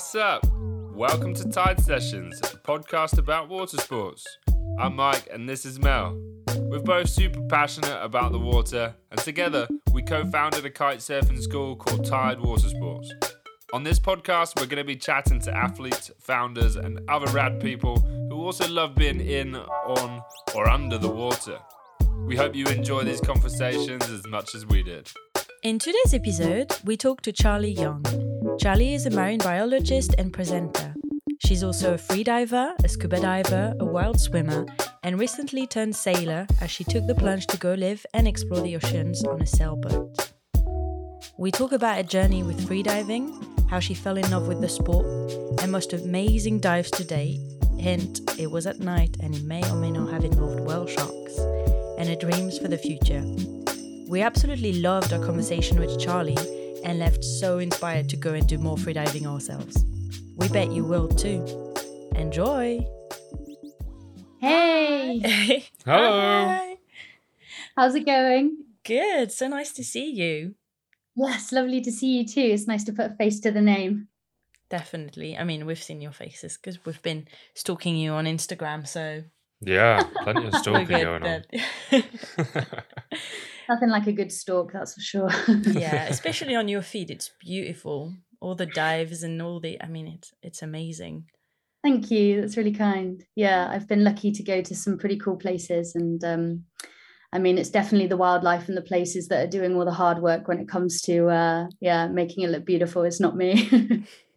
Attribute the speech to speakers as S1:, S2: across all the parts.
S1: What's up? Welcome to Tide Sessions, a podcast about water sports. I'm Mike and this is Mel. We're both super passionate about the water, and together we co founded a kite surfing school called Tide Water Sports. On this podcast, we're going to be chatting to athletes, founders, and other rad people who also love being in, on, or under the water. We hope you enjoy these conversations as much as we did.
S2: In today's episode, we talk to Charlie Young. Charlie is a marine biologist and presenter. She's also a freediver, a scuba diver, a wild swimmer, and recently turned sailor as she took the plunge to go live and explore the oceans on a sailboat. We talk about her journey with freediving, how she fell in love with the sport, and most amazing dives to date. Hint, it was at night and it may or may not have involved whale sharks, and her dreams for the future. We absolutely loved our conversation with Charlie and left so inspired to go and do more freediving ourselves. We bet you will too. Enjoy!
S3: Hey,
S1: Hello!
S2: Hi.
S3: how's it going?
S2: Good, so nice to see you.
S3: Yes, lovely to see you too. It's nice to put a face to the name.
S2: Definitely. I mean, we've seen your faces because we've been stalking you on Instagram, so
S1: Yeah, plenty of stalking going on.
S3: Nothing like a good stalk, that's for sure.
S2: yeah, especially on your feet, it's beautiful. All the dives and all the I mean it's it's amazing.
S3: Thank you. That's really kind. Yeah, I've been lucky to go to some pretty cool places. And um, I mean, it's definitely the wildlife and the places that are doing all the hard work when it comes to, uh, yeah, making it look beautiful. It's not me.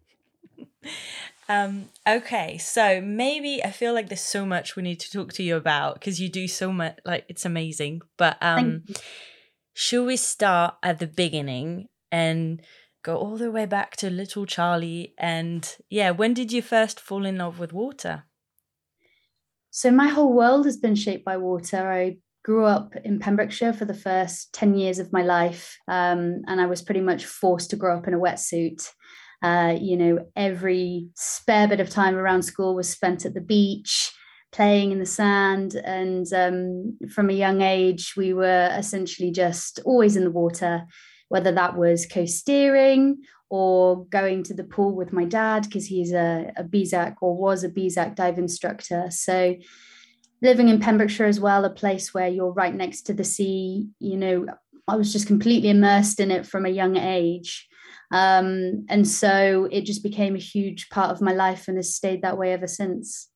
S2: Um, okay, so maybe I feel like there's so much we need to talk to you about because you do so much like it's amazing. But um should we start at the beginning and go all the way back to little Charlie and yeah, when did you first fall in love with water?
S3: So my whole world has been shaped by water. I grew up in Pembrokeshire for the first 10 years of my life. Um, and I was pretty much forced to grow up in a wetsuit. Uh, you know, every spare bit of time around school was spent at the beach, playing in the sand. And um, from a young age, we were essentially just always in the water, whether that was coasteering or going to the pool with my dad because he's a, a BSAC or was a BSAC dive instructor. So living in Pembrokeshire as well, a place where you're right next to the sea, you know, I was just completely immersed in it from a young age. Um, and so it just became a huge part of my life and has stayed that way ever since.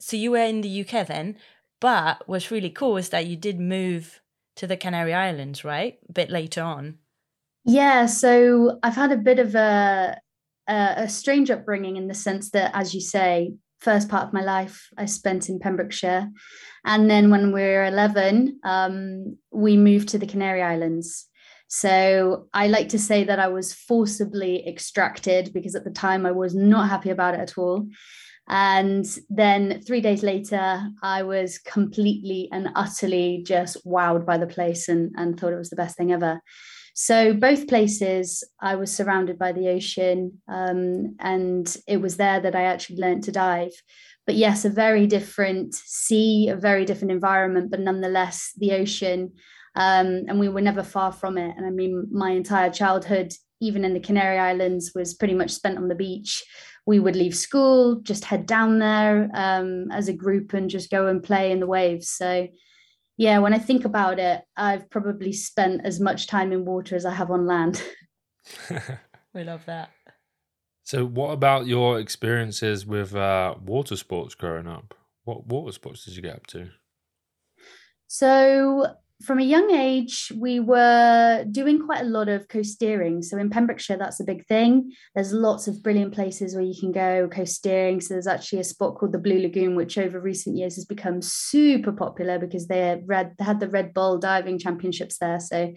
S2: So you were in the UK then, but what's really cool is that you did move to the Canary Islands, right? A bit later on.
S3: Yeah, so I've had a bit of a, a a strange upbringing in the sense that, as you say, first part of my life I spent in Pembrokeshire, and then when we were eleven, um, we moved to the Canary Islands. So I like to say that I was forcibly extracted because at the time I was not happy about it at all. And then three days later, I was completely and utterly just wowed by the place and, and thought it was the best thing ever. So, both places, I was surrounded by the ocean, um, and it was there that I actually learned to dive. But yes, a very different sea, a very different environment, but nonetheless, the ocean. Um, and we were never far from it. And I mean, my entire childhood, even in the Canary Islands, was pretty much spent on the beach. We would leave school, just head down there um, as a group and just go and play in the waves. So, yeah, when I think about it, I've probably spent as much time in water as I have on land.
S2: We love that.
S1: so, what about your experiences with uh, water sports growing up? What water sports did you get up to?
S3: So, from a young age, we were doing quite a lot of coasteering. So, in Pembrokeshire, that's a big thing. There's lots of brilliant places where you can go coasteering. So, there's actually a spot called the Blue Lagoon, which over recent years has become super popular because they red, they had the Red Bull diving championships there. So,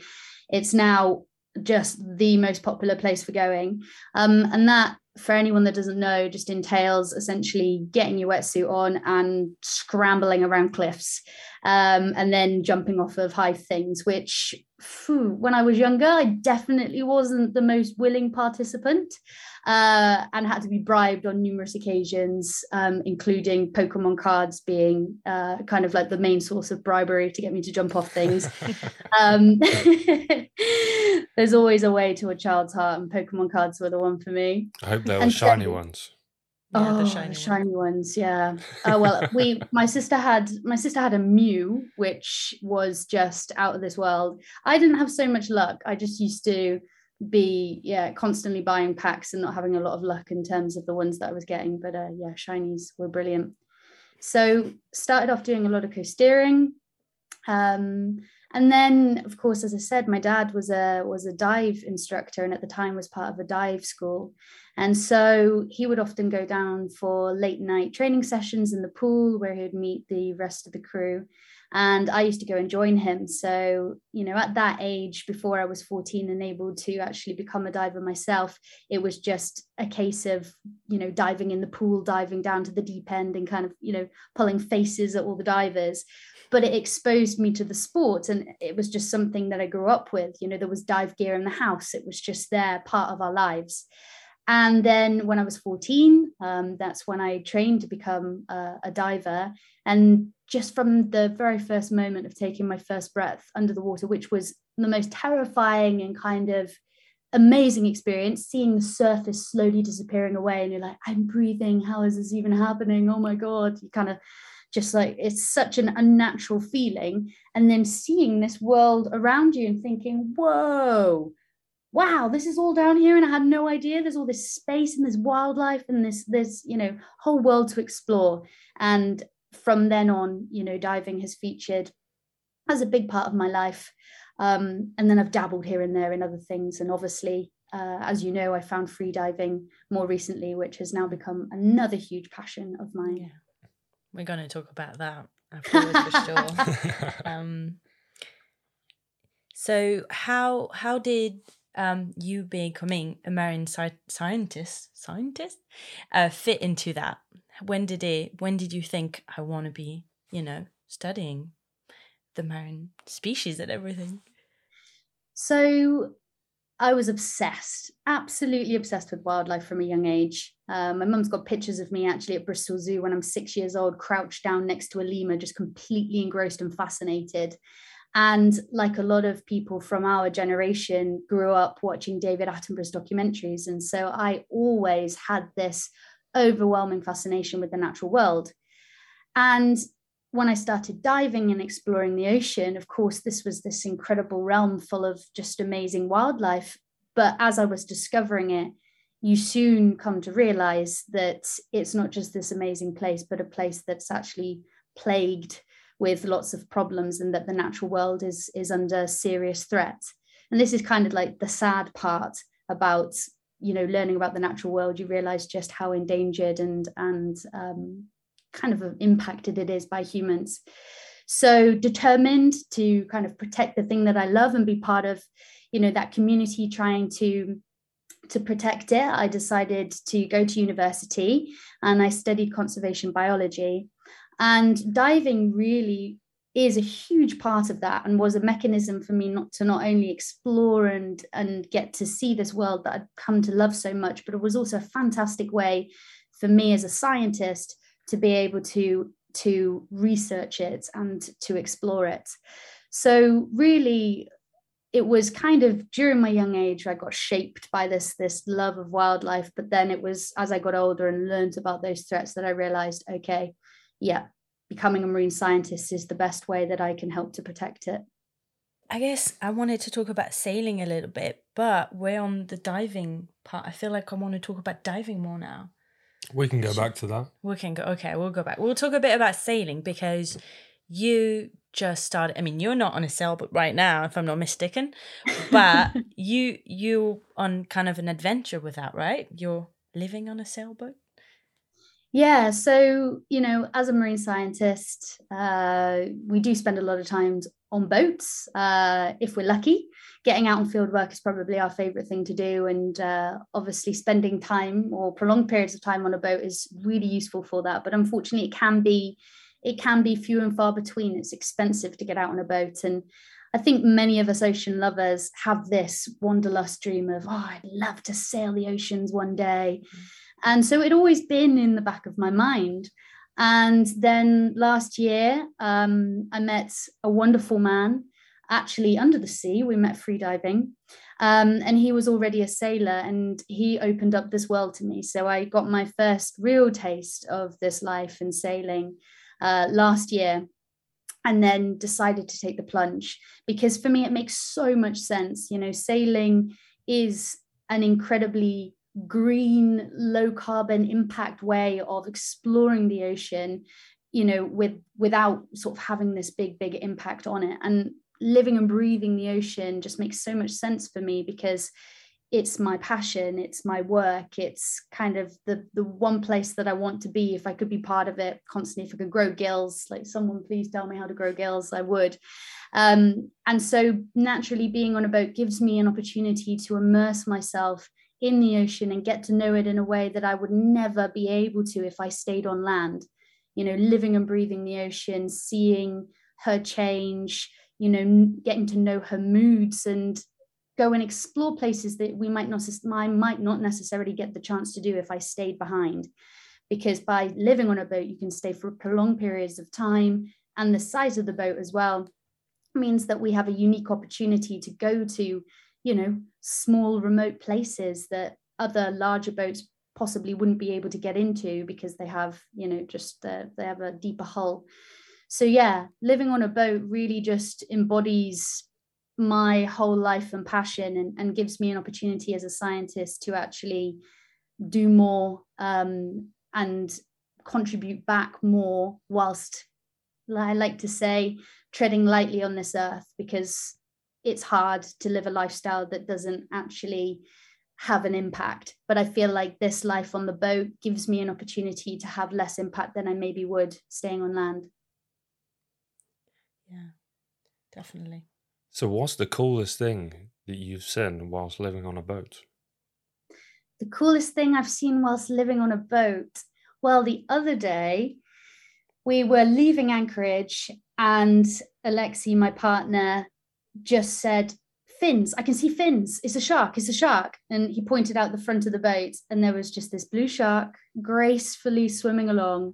S3: it's now just the most popular place for going. Um, and that, for anyone that doesn't know, just entails essentially getting your wetsuit on and scrambling around cliffs um, and then jumping off of high things, which phew, when I was younger, I definitely wasn't the most willing participant uh, and had to be bribed on numerous occasions, um, including Pokemon cards being uh, kind of like the main source of bribery to get me to jump off things. um, there's always a way to a child's heart, and Pokemon cards were the one for me.
S1: I hope There were shiny so, ones.
S3: Yeah, oh, the shiny, shiny ones. Yeah. Oh well, we my sister had my sister had a Mew, which was just out of this world. I didn't have so much luck. I just used to be yeah constantly buying packs and not having a lot of luck in terms of the ones that I was getting. But uh, yeah, shinies were brilliant. So started off doing a lot of coasteering. Um, and then of course as i said my dad was a was a dive instructor and at the time was part of a dive school. And so he would often go down for late night training sessions in the pool where he would meet the rest of the crew. And i used to go and join him. So you know at that age before i was 14 and able to actually become a diver myself it was just a case of you know diving in the pool diving down to the deep end and kind of you know pulling faces at all the divers but it exposed me to the sport and it was just something that I grew up with. You know, there was dive gear in the house, it was just there, part of our lives. And then when I was 14, um, that's when I trained to become a, a diver. And just from the very first moment of taking my first breath under the water, which was the most terrifying and kind of amazing experience seeing the surface slowly disappearing away and you're like i'm breathing how is this even happening oh my god you kind of just like it's such an unnatural feeling and then seeing this world around you and thinking whoa wow this is all down here and i had no idea there's all this space and there's wildlife and this this you know whole world to explore. And from then on you know diving has featured as a big part of my life. Um, and then i've dabbled here and there in other things and obviously uh, as you know i found free diving more recently which has now become another huge passion of mine.
S2: Yeah. We're going to talk about that afterwards for sure. Um, so how how did um, you becoming a marine sci- scientist scientist uh, fit into that? When did it? When did you think I want to be? You know, studying the marine species and everything.
S3: So I was obsessed, absolutely obsessed with wildlife from a young age. Um, my mum's got pictures of me actually at Bristol Zoo when I'm six years old, crouched down next to a lemur, just completely engrossed and fascinated. And like a lot of people from our generation, grew up watching David Attenborough's documentaries. And so I always had this overwhelming fascination with the natural world. And when I started diving and exploring the ocean, of course, this was this incredible realm full of just amazing wildlife. But as I was discovering it, you soon come to realize that it's not just this amazing place, but a place that's actually plagued with lots of problems and that the natural world is, is under serious threat. And this is kind of like the sad part about you know learning about the natural world you realize just how endangered and and um, kind of impacted it is by humans. So determined to kind of protect the thing that I love and be part of, you know, that community trying to to protect it, I decided to go to university and I studied conservation biology. And diving really is a huge part of that and was a mechanism for me not to not only explore and and get to see this world that I'd come to love so much, but it was also a fantastic way for me as a scientist to be able to to research it and to explore it. So really it was kind of during my young age i got shaped by this this love of wildlife but then it was as i got older and learned about those threats that i realized okay yeah becoming a marine scientist is the best way that i can help to protect it.
S2: I guess i wanted to talk about sailing a little bit but we're on the diving part. I feel like i want to talk about diving more now
S1: we can go back to that.
S2: We can go. Okay, we'll go back. We'll talk a bit about sailing because you just started. I mean, you're not on a sailboat right now, if I'm not mistaken, but you you on kind of an adventure with that, right? You're living on a sailboat.
S3: Yeah, so you know, as a marine scientist, uh, we do spend a lot of time on boats uh, if we're lucky. Getting out on field work is probably our favorite thing to do, and uh, obviously spending time or prolonged periods of time on a boat is really useful for that. But unfortunately, it can be it can be few and far between. It's expensive to get out on a boat, and I think many of us ocean lovers have this wanderlust dream of, oh, I'd love to sail the oceans one day. Mm-hmm and so it always been in the back of my mind. And then last year, um, I met a wonderful man actually under the sea. We met free diving. Um, and he was already a sailor and he opened up this world to me. So I got my first real taste of this life and sailing uh, last year and then decided to take the plunge because for me it makes so much sense. You know, sailing is an incredibly green, low carbon impact way of exploring the ocean you know with without sort of having this big big impact on it. And living and breathing the ocean just makes so much sense for me because it's my passion it's my work it's kind of the the one place that i want to be if i could be part of it constantly. If i could grow gills like someone please tell me how to grow gills i would. Um, and so naturally being on a boat gives me an opportunity to immerse myself in the ocean and get to know it in a way that i would never be able to if i stayed on land. You know living and breathing the ocean seeing her change you know getting to know her moods and go and explore places that we might not I might not necessarily get the chance to do if I stayed behind. Because by living on a boat you can stay for prolonged periods of time and the size of the boat as well means that we have a unique opportunity to go to you know small remote places that other larger boats possibly wouldn't be able to get into because they have you know just the, they have a deeper hull. So yeah living on a boat really just embodies my whole life and passion and, and gives me an opportunity as a scientist to actually do more um, and contribute back more whilst i like to say treading lightly on this earth because it's hard to live a lifestyle that doesn't actually have an impact but i feel like this life on the boat gives me an opportunity to have less impact than i maybe would staying on land
S2: yeah, definitely.
S1: So, what's the coolest thing that you've seen whilst living on a boat?
S3: The coolest thing I've seen whilst living on a boat. Well, the other day we were leaving Anchorage, and Alexi, my partner, just said, Fins, I can see fins. It's a shark, it's a shark. And he pointed out the front of the boat, and there was just this blue shark gracefully swimming along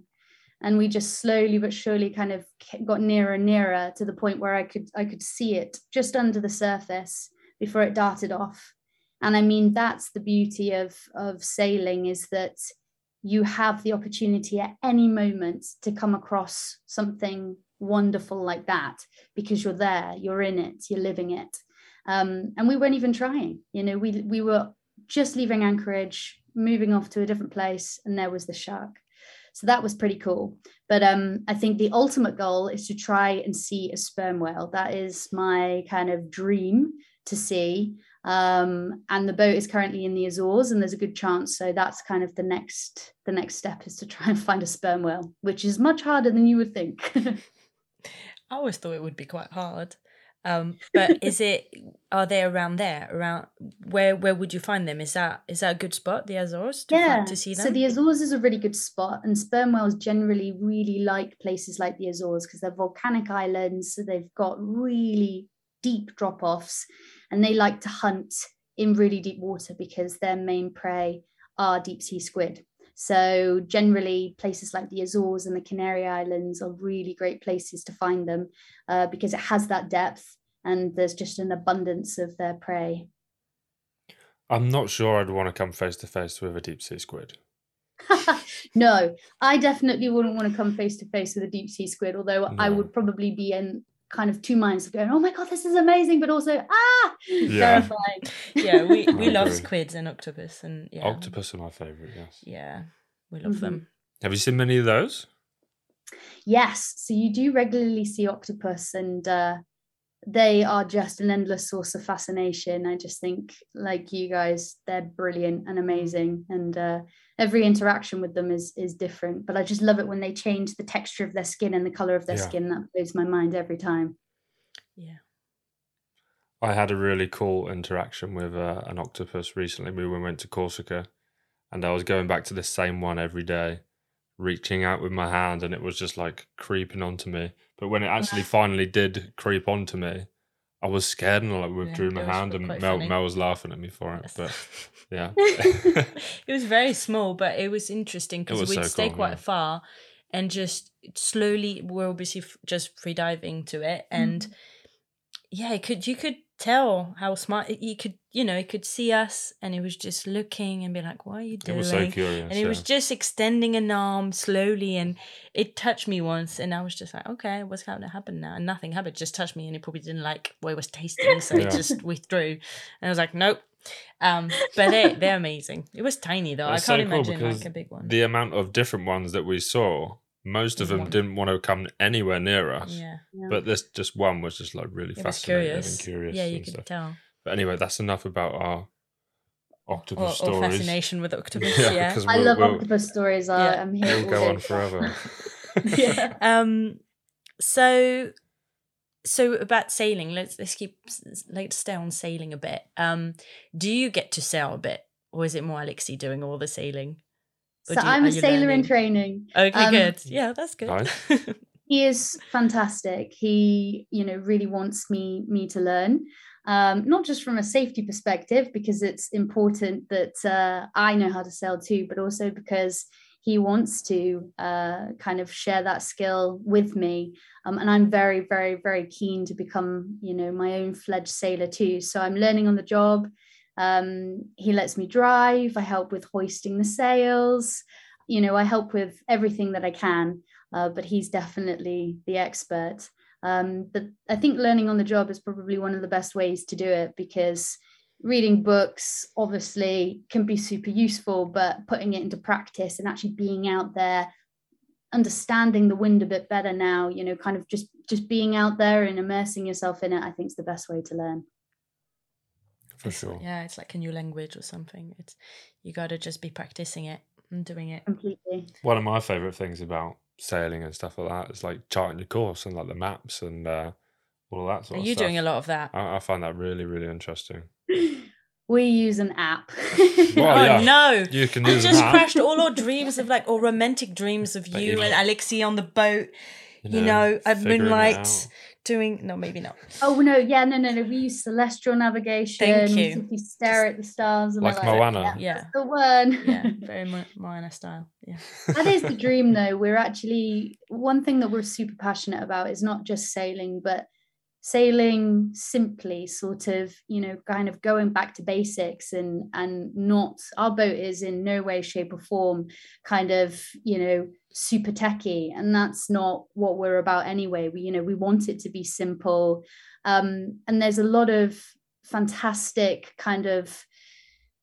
S3: and we just slowly but surely kind of got nearer and nearer to the point where I could I could see it just under the surface before it darted off. And I mean that's the beauty of of sailing is that you have the opportunity at any moment to come across something wonderful like that because you're there, you're in it, you're living it. Um, and we weren't even trying. You know, we we were just leaving Anchorage, moving off to a different place, and there was the shark. So that was pretty cool. But um, I think the ultimate goal is to try and see a sperm whale. That is my kind of dream to see. Um, and the boat is currently in the Azores, and there's a good chance. So that's kind of the next the next step is to try and find a sperm whale, which is much harder than you would think.
S2: I always thought it would be quite hard. Um, but is it are they around there? Around where where would you find them? Is that is that a good spot, the Azores, to,
S3: yeah.
S2: Find, to see them?
S3: So the Azores is a really good spot, and sperm whales generally really like places like the Azores because they're volcanic islands, so they've got really deep drop offs, and they like to hunt in really deep water because their main prey are deep sea squid. So generally, places like the Azores and the Canary Islands are really great places to find them uh, because it has that depth and there's just an abundance of their prey.
S1: I'm not sure I'd want to come face to face with a deep sea squid.
S3: no, I definitely wouldn't want to come face to face with a deep sea squid, although no. I would probably be in kind of two minds of going, oh my god, this is amazing, but also ah, yeah. terrifying.
S2: yeah, we we love squids and octopus, and yeah,
S1: octopus are my favorite. Yes.
S2: Yeah, we love mm-hmm. them.
S1: Have you seen many of those?
S3: Yes, so you do regularly see octopus, and uh, they are just an endless source of fascination. I just think, like you guys, they're brilliant and amazing, and uh, every interaction with them is is different. But I just love it when they change the texture of their skin and the color of their yeah. skin. That blows my mind every time.
S2: Yeah.
S1: I had a really cool interaction with uh, an octopus recently. We went to Corsica, and I was going back to the same one every day, reaching out with my hand, and it was just like creeping onto me but when it actually finally did creep onto me, I was scared and I like withdrew yeah, my hand, and Mel, Mel was laughing at me for it. But yeah,
S2: it was very small, but it was interesting because we'd so stay cool, quite yeah. far and just slowly. We're obviously just free diving to it, and mm. yeah, could you could tell how smart he could. You know, he could see us, and he was just looking and be like, "What are you doing It
S1: was so curious.
S2: and he was just extending an arm slowly, and it touched me once, and I was just like, "Okay, what's going to happen now?" And nothing happened. Just touched me, and he probably didn't like what it was tasting, so
S1: Yeah.
S2: it just withdrew. And I was like, "Nope." Um, but they they're amazing. It was tiny though. I can't
S1: so
S2: imagine
S1: because
S2: like a big one.
S1: the amount of different ones that we saw, most of them
S2: Yeah.
S1: didn't want to come anywhere near us.
S2: yeah,
S3: Yeah.
S1: But this just one was just like really
S2: it
S1: fascinating
S2: curious.
S1: and curious.
S2: Yeah, you
S1: and
S2: could
S1: stuff.
S2: tell.
S1: But anyway, that's enough about our octopus
S2: or
S1: stories.
S2: fascination with octopus.
S1: Yeah,
S2: yeah.
S1: because
S3: I
S1: we'll,
S3: love
S1: we'll,
S3: octopus stories. I,
S2: Yeah.
S3: I'm here.
S1: we'll go on forever.
S3: yeah.
S2: um so so about sailing let's let's keep let's stay on sailing a bit um do you get to sail a bit or is it more alexi doing all the sailing Or
S3: So
S2: you-
S3: I'm a sailor
S2: learning?
S3: in training.
S2: okay
S3: Um,
S2: good. Yeah that's good.
S1: Nice.
S3: he is fantastic. He you know really wants me me to learn. Um, not just from a safety perspective because it's important that uh, i know how to sail too but also because he wants to uh, kind of share that skill with me. Um, and i'm very very very keen to become you know my own fledged sailor too. So i'm learning on the job um, he lets me drive i help with hoisting the sails you know i help with everything that i can uh, but he's definitely the expert. Um, but I think learning on the job is probably one of the best ways to do it because reading books obviously can be super useful, but putting it into practice and actually being out there, understanding the wind a bit better now, you know, kind of just just being out there and immersing yourself in it, I think is the best way to learn.
S1: For
S2: It's-
S1: sure.
S2: yeah it's like a new language or something it's you got to just be practicing it and doing it
S3: Completely.
S1: One of my favourite things about sailing and stuff like that is like charting your course and like the maps and uh, all of that sort
S2: are
S1: of
S2: you
S1: stuff.
S2: doing a lot of that
S1: I, I find that really, really interesting.
S3: We use an app.
S1: Well,
S2: oh
S1: yeah.
S2: no
S1: You can
S2: I
S1: use
S2: just
S1: an app,
S2: crashed all our dreams of like, or romantic dreams of
S1: But
S2: you
S1: you-
S2: and Alexi on the boat. You know, at
S1: figuring it
S2: moonlight,
S1: out.
S2: Doing no, maybe not.
S3: Oh no, yeah, no, no, no. We use celestial navigation.
S2: Thank you.
S3: If you stare at the stars, and we're
S1: Like Moana.
S3: Yeah,
S2: Yeah.
S3: the one.
S2: Yeah, very Mo- Moana style. Yeah,
S3: that is the dream, though. We're actually one thing that we're super passionate about is not just sailing, but sailing simply, sort of, you know, kind of going back to basics and and not our boat is in no way, shape, or form kind of, you know, super techy, and that's not what we're about anyway. We, you know, we want it to be simple, um, and there's a lot of fantastic kind of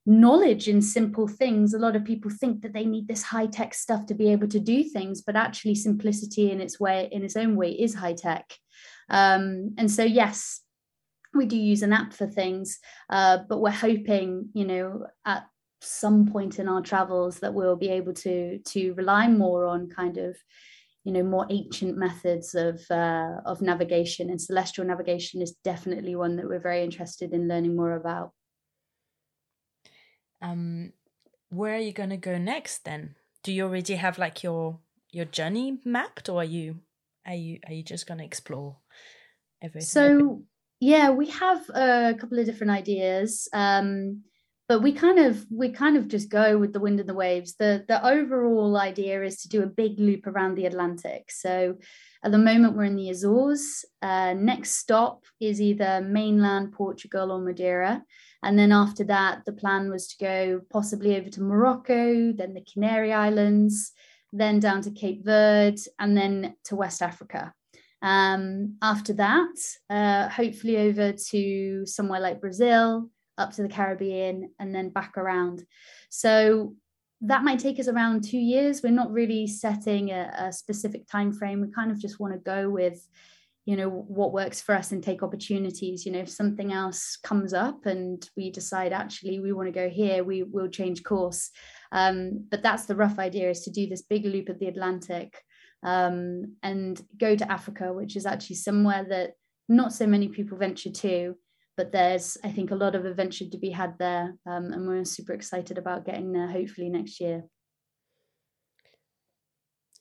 S3: knowledge in simple things. A lot of people think that they need this high tech stuff to be able to do things, but actually, simplicity in its way, in its own way, is high tech. Um, and so, yes, we do use an app for things, uh, but we're hoping, you know, at some point in our travels that we'll be able to to rely more on kind of you know more ancient methods of uh, of navigation and celestial navigation is definitely one that we're very interested in learning more about
S2: um, where are you gonna go next then? Do you already have like your your journey mapped, or are you are you are you just gonna explore everything?
S3: So yeah, we have a couple of different ideas, um, but we kind of we kind of just go with the wind and the waves. the The overall idea is to do a big loop around the Atlantic. So at the moment we're in the Azores. Uh, next stop is either mainland Portugal or Madeira, and then after that, the plan was to go possibly over to Morocco, then the Canary Islands, then down to Cape Verde, and then to West Africa. Um, after that, uh, hopefully over to somewhere like Brazil, up to the Caribbean, and then back around. So that might take us around two years. We're not really setting a, a specific time frame. We kind of just want to go with, you know, what works for us and take opportunities. You know, if something else comes up and we decide actually we want to go here, we will change course. Um, but that's the rough idea: is to do this big loop of the Atlantic um, and go to Africa, which is actually somewhere that not so many people venture to, but there's, I think, a lot of adventure to be had there. Um, and we're super excited about getting there hopefully next year.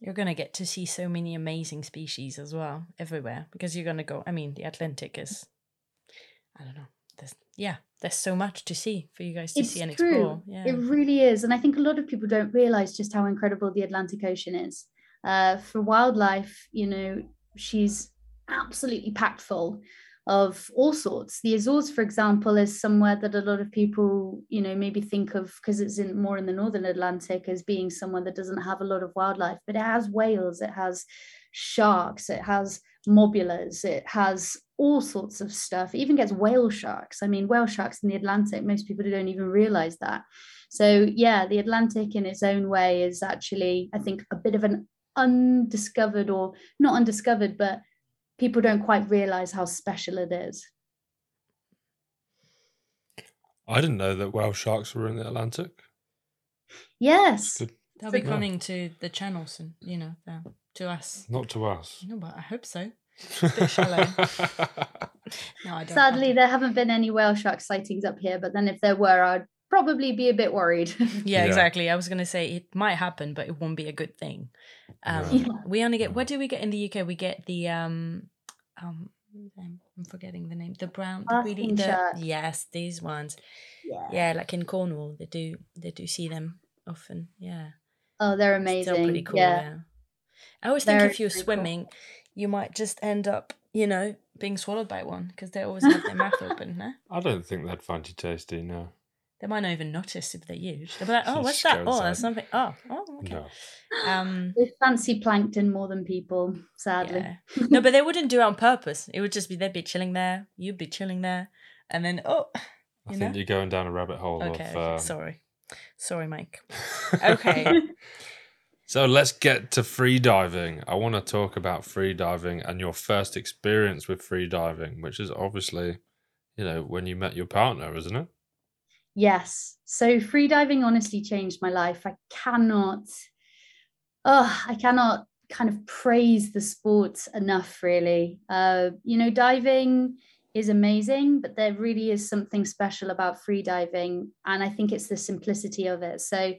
S2: You're gonna get to see so many amazing species as well everywhere because you're gonna go. I mean, the Atlantic is, I don't know. There's yeah, there's so much to see for you guys to
S3: It's
S2: see and
S3: true.
S2: explore. Yeah,
S3: It really is. And I think a lot of people don't realize just how incredible the Atlantic Ocean is. Uh, for wildlife, you know, she's absolutely packed full of all sorts. The Azores, for example, is somewhere that a lot of people, you know, maybe think of because it's in more in the northern Atlantic as being somewhere that doesn't have a lot of wildlife, but it has whales, it has sharks, it has mobulas, it has all sorts of stuff. It even gets whale sharks. I mean, whale sharks in the Atlantic, most people don't even realize that. So, yeah, the Atlantic in its own way is actually, I think, a bit of an undiscovered or not undiscovered, but people don't quite realize how special it is.
S1: I didn't know that whale sharks were in the Atlantic.
S3: Yes.
S2: They'll be coming to the channels and, you know, to us.
S1: Not to us.
S2: No, but I hope so. shallow.
S3: no, I don't. Sadly, there haven't been any whale shark sightings up here, but then if there were, I'd probably be a bit worried.
S2: yeah, yeah, exactly. I was going to say it might happen, but it won't be a good thing. Um, yeah. We only get, what do we get in the UK? We get the, um, um, I'm forgetting the name. The brown, the really, the, yes, these ones. Yeah. yeah, like in Cornwall, they do, they do see them often. Yeah.
S3: Oh, they're amazing. Still pretty cool. Yeah. yeah.
S2: I always think if you're swimming, cool. you might just end up, you know, being swallowed by one because they always have their mouth open. No?
S1: I don't think they'd find you tasty. No.
S2: They might not even notice if they're huge. They'll be like, "Oh, what's that? Oh, that's something. Oh, oh, okay." No.
S3: Um, they fancy plankton more than people, sadly.
S2: Yeah. no, but they wouldn't do it on purpose. It would just be they'd be chilling there, you'd be chilling there, and then oh.
S1: I think know? you're going down a rabbit hole. Okay, of, okay.
S2: Um... sorry, sorry, Mike. Okay.
S1: So let's get to free diving. I want to talk about free diving and your first experience with free diving, which is obviously, you know, when you met your partner, isn't it?
S3: Yes. So freediving honestly changed my life. I cannot, oh, I cannot kind of praise the sport enough, really. Uh, you know, diving is amazing, but there really is something special about freediving. And I think it's the simplicity of it. So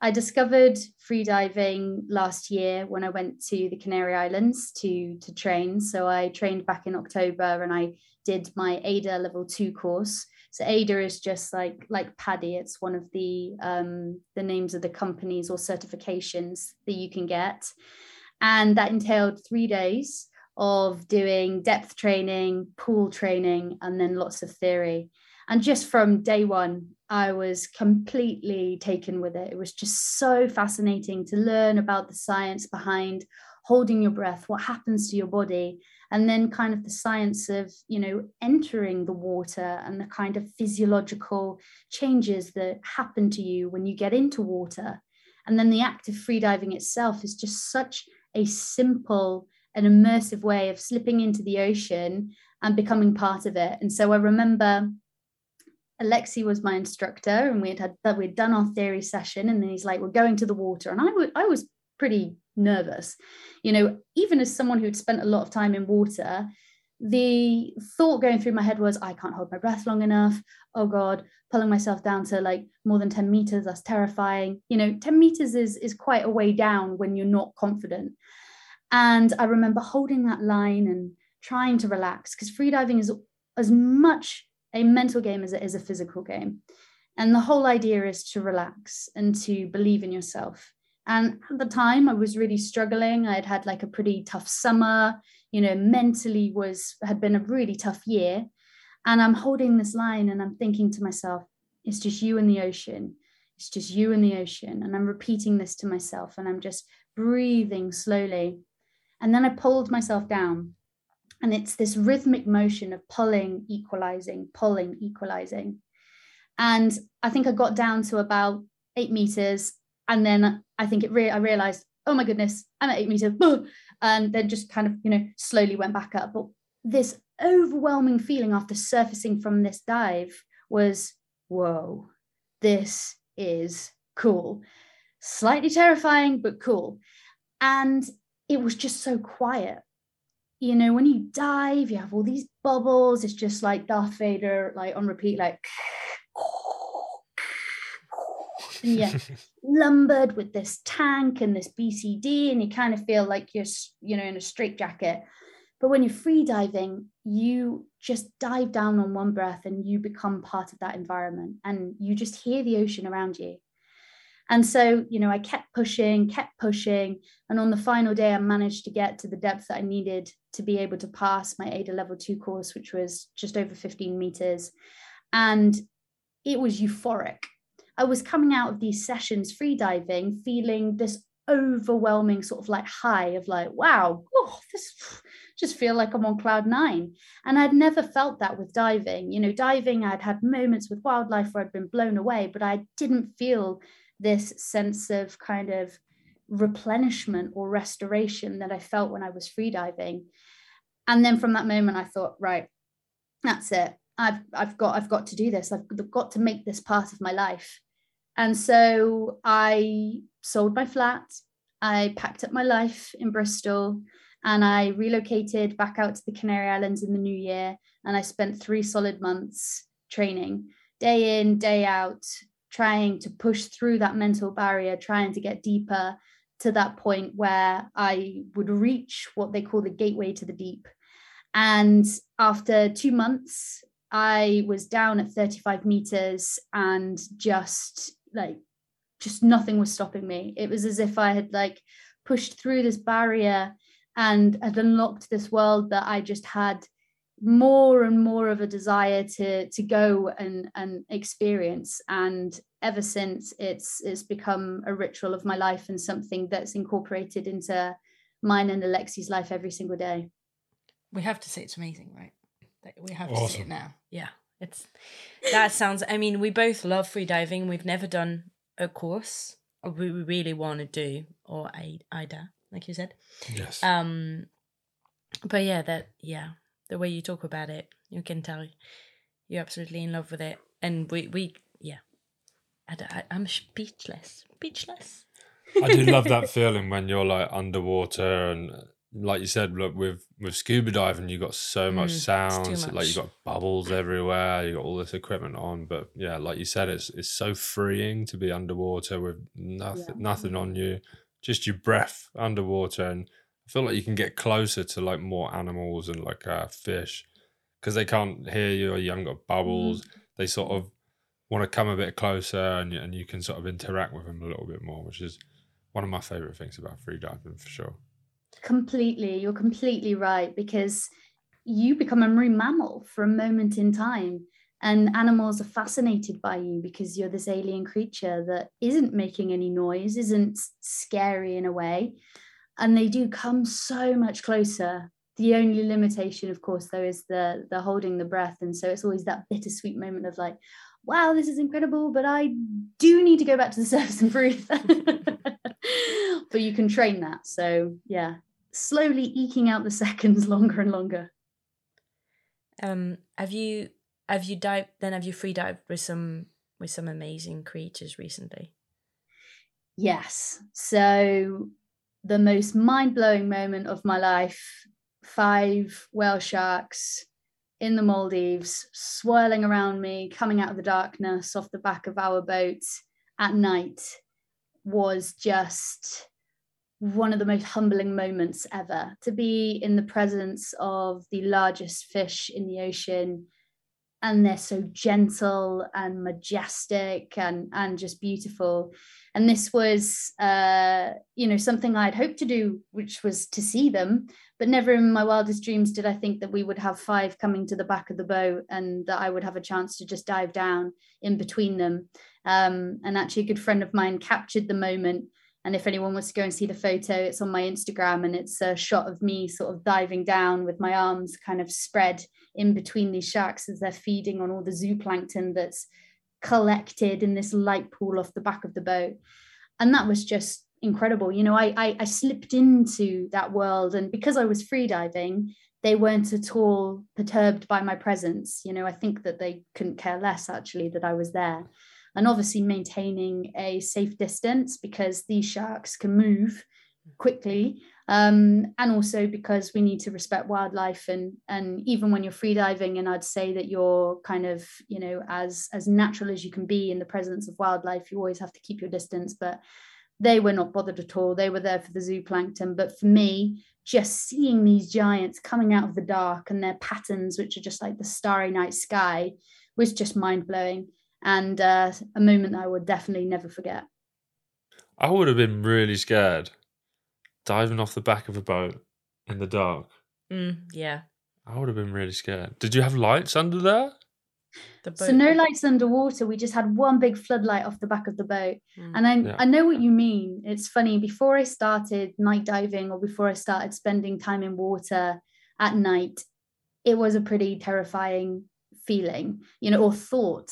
S3: I discovered freediving last year when I went to the Canary Islands to to train. So I trained back in October and I did my AIDA level two course. So AIDA is just like like PADI. It's one of the um, the names of the companies or certifications that you can get, and that entailed three days of doing depth training, pool training, and then lots of theory. And just from day one, I was completely taken with it. It was just so fascinating to learn about the science behind holding your breath, what happens to your body, and then kind of the science of, you know, entering the water and the kind of physiological changes that happen to you when you get into water. And then the act of freediving itself is just such a simple and immersive way of slipping into the ocean and becoming part of it. And so I remember Alexi was my instructor, and we had had that we'd done our theory session, and then he's like, "We're going to the water," and I, w- I was pretty nervous, you know, even as someone who'd spent a lot of time in water. The thought going through my head was, I can't hold my breath long enough. Oh God, pulling myself down to like more than 10 meters, that's terrifying. You know, 10 meters is, is quite a way down when you're not confident. And I remember holding that line and trying to relax because freediving is as much a mental game as it is a physical game. And the whole idea is to relax and to believe in yourself. And at the time, I was really struggling. I had had like a pretty tough summer, you know, mentally was had been a really tough year. And I'm holding this line and I'm thinking to myself, it's just you and the ocean. It's just you and the ocean. And I'm repeating this to myself and I'm just breathing slowly. And then I pulled myself down and it's this rhythmic motion of pulling, equalizing, pulling, equalizing. And I think I got down to about eight meters. And then I think it re- I realized, oh my goodness, I'm at eight meters. And then just kind of, you know, slowly went back up. But this overwhelming feeling after surfacing from this dive was, whoa, this is cool. Slightly terrifying, but cool. And it was just so quiet you know, when you dive, you have all these bubbles. It's just like Darth Vader, like on repeat, like and yeah, lumbered with this tank and this BCD, and you kind of feel like you're, you know, in a straitjacket. But when you're free diving, you just dive down on one breath and you become part of that environment and you just hear the ocean around you. And so, you know, I kept pushing, kept pushing. And on the final day, I managed to get to the depth that I needed to be able to pass my AIDA level two course, which was just over 15 meters. And it was euphoric. I was coming out of these sessions freediving feeling this overwhelming sort of like high of like, wow, oh, this just feel like I'm on cloud nine. And I'd never felt that with diving. You know, diving, I'd had moments with wildlife where I'd been blown away, but I didn't feel this sense of kind of replenishment or restoration that I felt when I was freediving. And then from that moment, I thought, right, that's it. I've I've got I've got to do this. I've got to make this part of my life. And so I sold my flat. I packed up my life in Bristol and I relocated back out to the Canary Islands in the new year. And I spent three solid months training day in, day out, trying to push through that mental barrier, trying to get deeper to that point where I would reach what they call the gateway to the deep. And after two months, I was down at 35 meters and just like, just nothing was stopping me. It was as if I had like pushed through this barrier and had unlocked this world that I just had more and more of a desire to to go and and experience. And ever since it's it's become a ritual of my life and something that's incorporated into mine and Alexi's life every single day.
S2: We have to say it's amazing right? We have awesome. to say it now. Yeah it's that sounds i mean we both love free diving. We've never done a course. We really want to do or AIDA like you said.
S1: Yes.
S2: Um but yeah that yeah the way you talk about it, you can tell you're absolutely in love with it. And we, we yeah, I, am speechless, speechless.
S1: I do love that feeling when you're like underwater and like you said, look with with scuba diving, you got so much mm, sounds. Like you got bubbles everywhere. You got all this equipment on, but yeah, like you said, it's it's so freeing to be underwater with nothing yeah. nothing on you, just your breath underwater, and I feel like you can get closer to like more animals and like uh, fish because they can't hear you or you haven't got bubbles. Mm. They sort of want to come a bit closer and, and you can sort of interact with them a little bit more, which is one of my favorite things about freediving for sure.
S3: Completely. You're completely right because you become a marine mammal for a moment in time. And animals are fascinated by you because you're this alien creature that isn't making any noise, isn't scary in a way and they do come so much closer the only limitation of course though is the the holding the breath and so it's always that bittersweet moment of like wow this is incredible but i do need to go back to the surface and breathe but you can train that so yeah slowly eking out the seconds longer and longer.
S2: Um have you have you dived then have you free dived with some with some amazing creatures recently?
S3: Yes. So the most mind blowing moment of my life five whale sharks in the Maldives, swirling around me, coming out of the darkness off the back of our boat at night was just one of the most humbling moments ever. To be in the presence of the largest fish in the ocean and they're so gentle and majestic and and just beautiful. And this was uh, you know something i'd hoped to do which was to see them but never in my wildest dreams did i think that we would have five coming to the back of the boat and that i would have a chance to just dive down in between them. Um, and actually a good friend of mine captured the moment and if anyone wants to go and see the photo, it's on my Instagram and it's a shot of me sort of diving down with my arms kind of spread in between these sharks as they're feeding on all the zooplankton that's collected in this light pool off the back of the boat. And that was just incredible. You know, I, I, I slipped into that world and because I was free diving, they weren't at all perturbed by my presence. You know, I think that they couldn't care less actually that I was there and obviously maintaining a safe distance because these sharks can move quickly um, and also because we need to respect wildlife and and even when you're freediving and i'd say that you're kind of you know as as natural as you can be in the presence of wildlife you always have to keep your distance but they were not bothered at all. They were there for the zooplankton. But for me just seeing these giants coming out of the dark and their patterns which are just like the starry night sky was just mind blowing and uh, a moment that I would definitely never forget.
S1: I would have been really scared diving off the back of a boat in the dark.
S2: Mm, yeah.
S1: I would have been really scared. Did you have lights under there?
S2: The boat.
S3: So no lights underwater. We just had one big floodlight off the back of the boat.
S2: Mm.
S3: And I,
S1: Yeah.
S3: I know what you mean. It's funny. Before I started night diving or before I started spending time in water at night, it was a pretty terrifying feeling, you know, or thought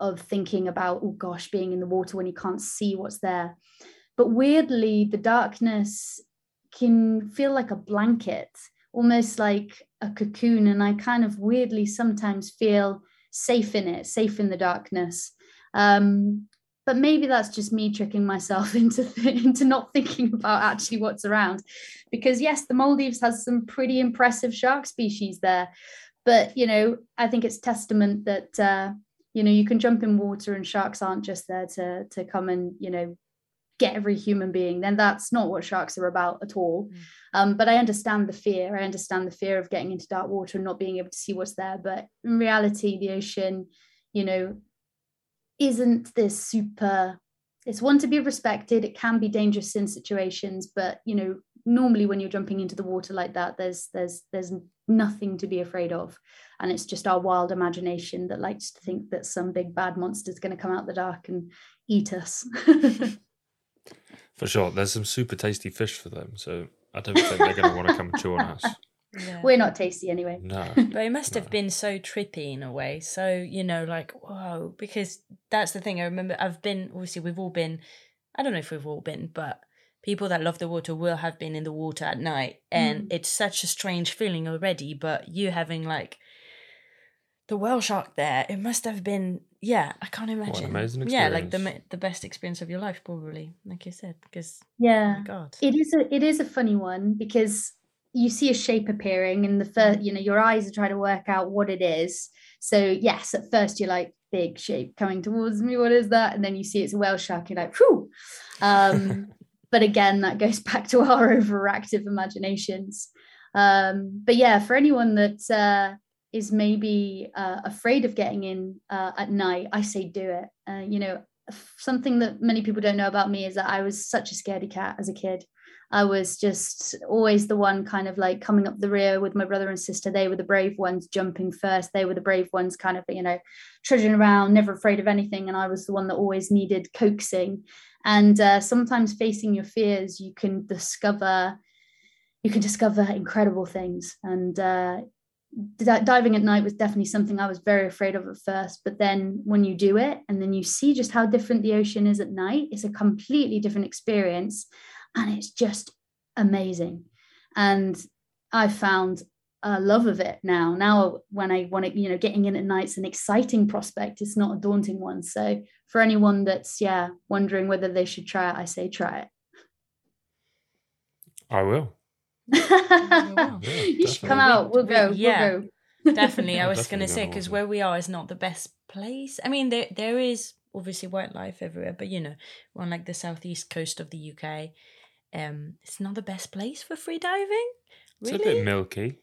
S3: of thinking about, oh gosh, being in the water when you can't see what's there. But weirdly, the darkness can feel like a blanket, almost like a cocoon. And I kind of weirdly sometimes feel safe in it, safe in the darkness. Um, but maybe that's just me tricking myself into th- into not thinking about actually what's around because yes the maldives has some pretty impressive shark species there but you know i think it's testament that uh, you know you can jump in water and sharks aren't just there to to come and you know get every human being then that's not what sharks are about at all.
S2: Mm.
S3: um, but i understand the fear. I understand the fear of getting into dark water and not being able to see what's there. But in reality the ocean you know isn't this super it's one to be respected. It can be dangerous in situations but you know normally when you're jumping into the water like that there's there's there's nothing to be afraid of and it's just our wild imagination that likes to think that some big bad monster is going to come out the dark and eat us
S1: For sure. There's some super tasty fish for them, so I don't think they're going to want to come and chew on us.
S2: Yeah.
S3: we're not tasty anyway
S1: No.
S2: But it must have been so trippy in a way. So, you know, like, whoa, because that's the thing. I remember I've been, obviously, we've all been, I don't know if we've all been, but people that love the water will have been in the water at night. And
S3: Mm.
S2: it's such a strange feeling already. But you having like the whale shark there, it must have been, yeah, I can't imagine.
S1: amazing
S2: Yeah, like the, the best experience of your life, probably, like you said, because, oh
S3: yeah
S2: my God.
S3: it is a it is a funny one because you see a shape appearing and the first you know your eyes are trying to work out what it is so yes at first you're like big shape coming towards me what is that and then you see it's a whale shark you're like whew um but again that goes back to our overactive imaginations um but yeah for anyone that uh is maybe uh, afraid of getting in uh, at night i say do it uh, you know something that many people don't know about me is that i was such a scaredy cat as a kid I was just always the one kind of like coming up the rear with my brother and sister. They were the brave ones jumping first. They were the brave ones kind of, you know, trudging around, never afraid of anything. And I was the one that always needed coaxing. And uh, sometimes facing your fears, you can discover, you can discover incredible things. And uh, di- diving at night was definitely something I was very afraid of at first. But then when you do it and then you see just how different the ocean is at night, it's a completely different experience and it's just amazing and i found a love of it now now when i want to you know getting in at night's an exciting prospect it's not a daunting one so for anyone that's yeah wondering whether they should try it i say try it.
S1: I will. Yeah,
S3: you should come out we'll go
S2: yeah.
S3: we'll go
S2: definitely i was gonna say because where we are is not the best place i mean there there is obviously wildlife everywhere but you know we're on like the southeast coast of the uk um it's not the best place for free diving Really?
S1: It's a bit milky.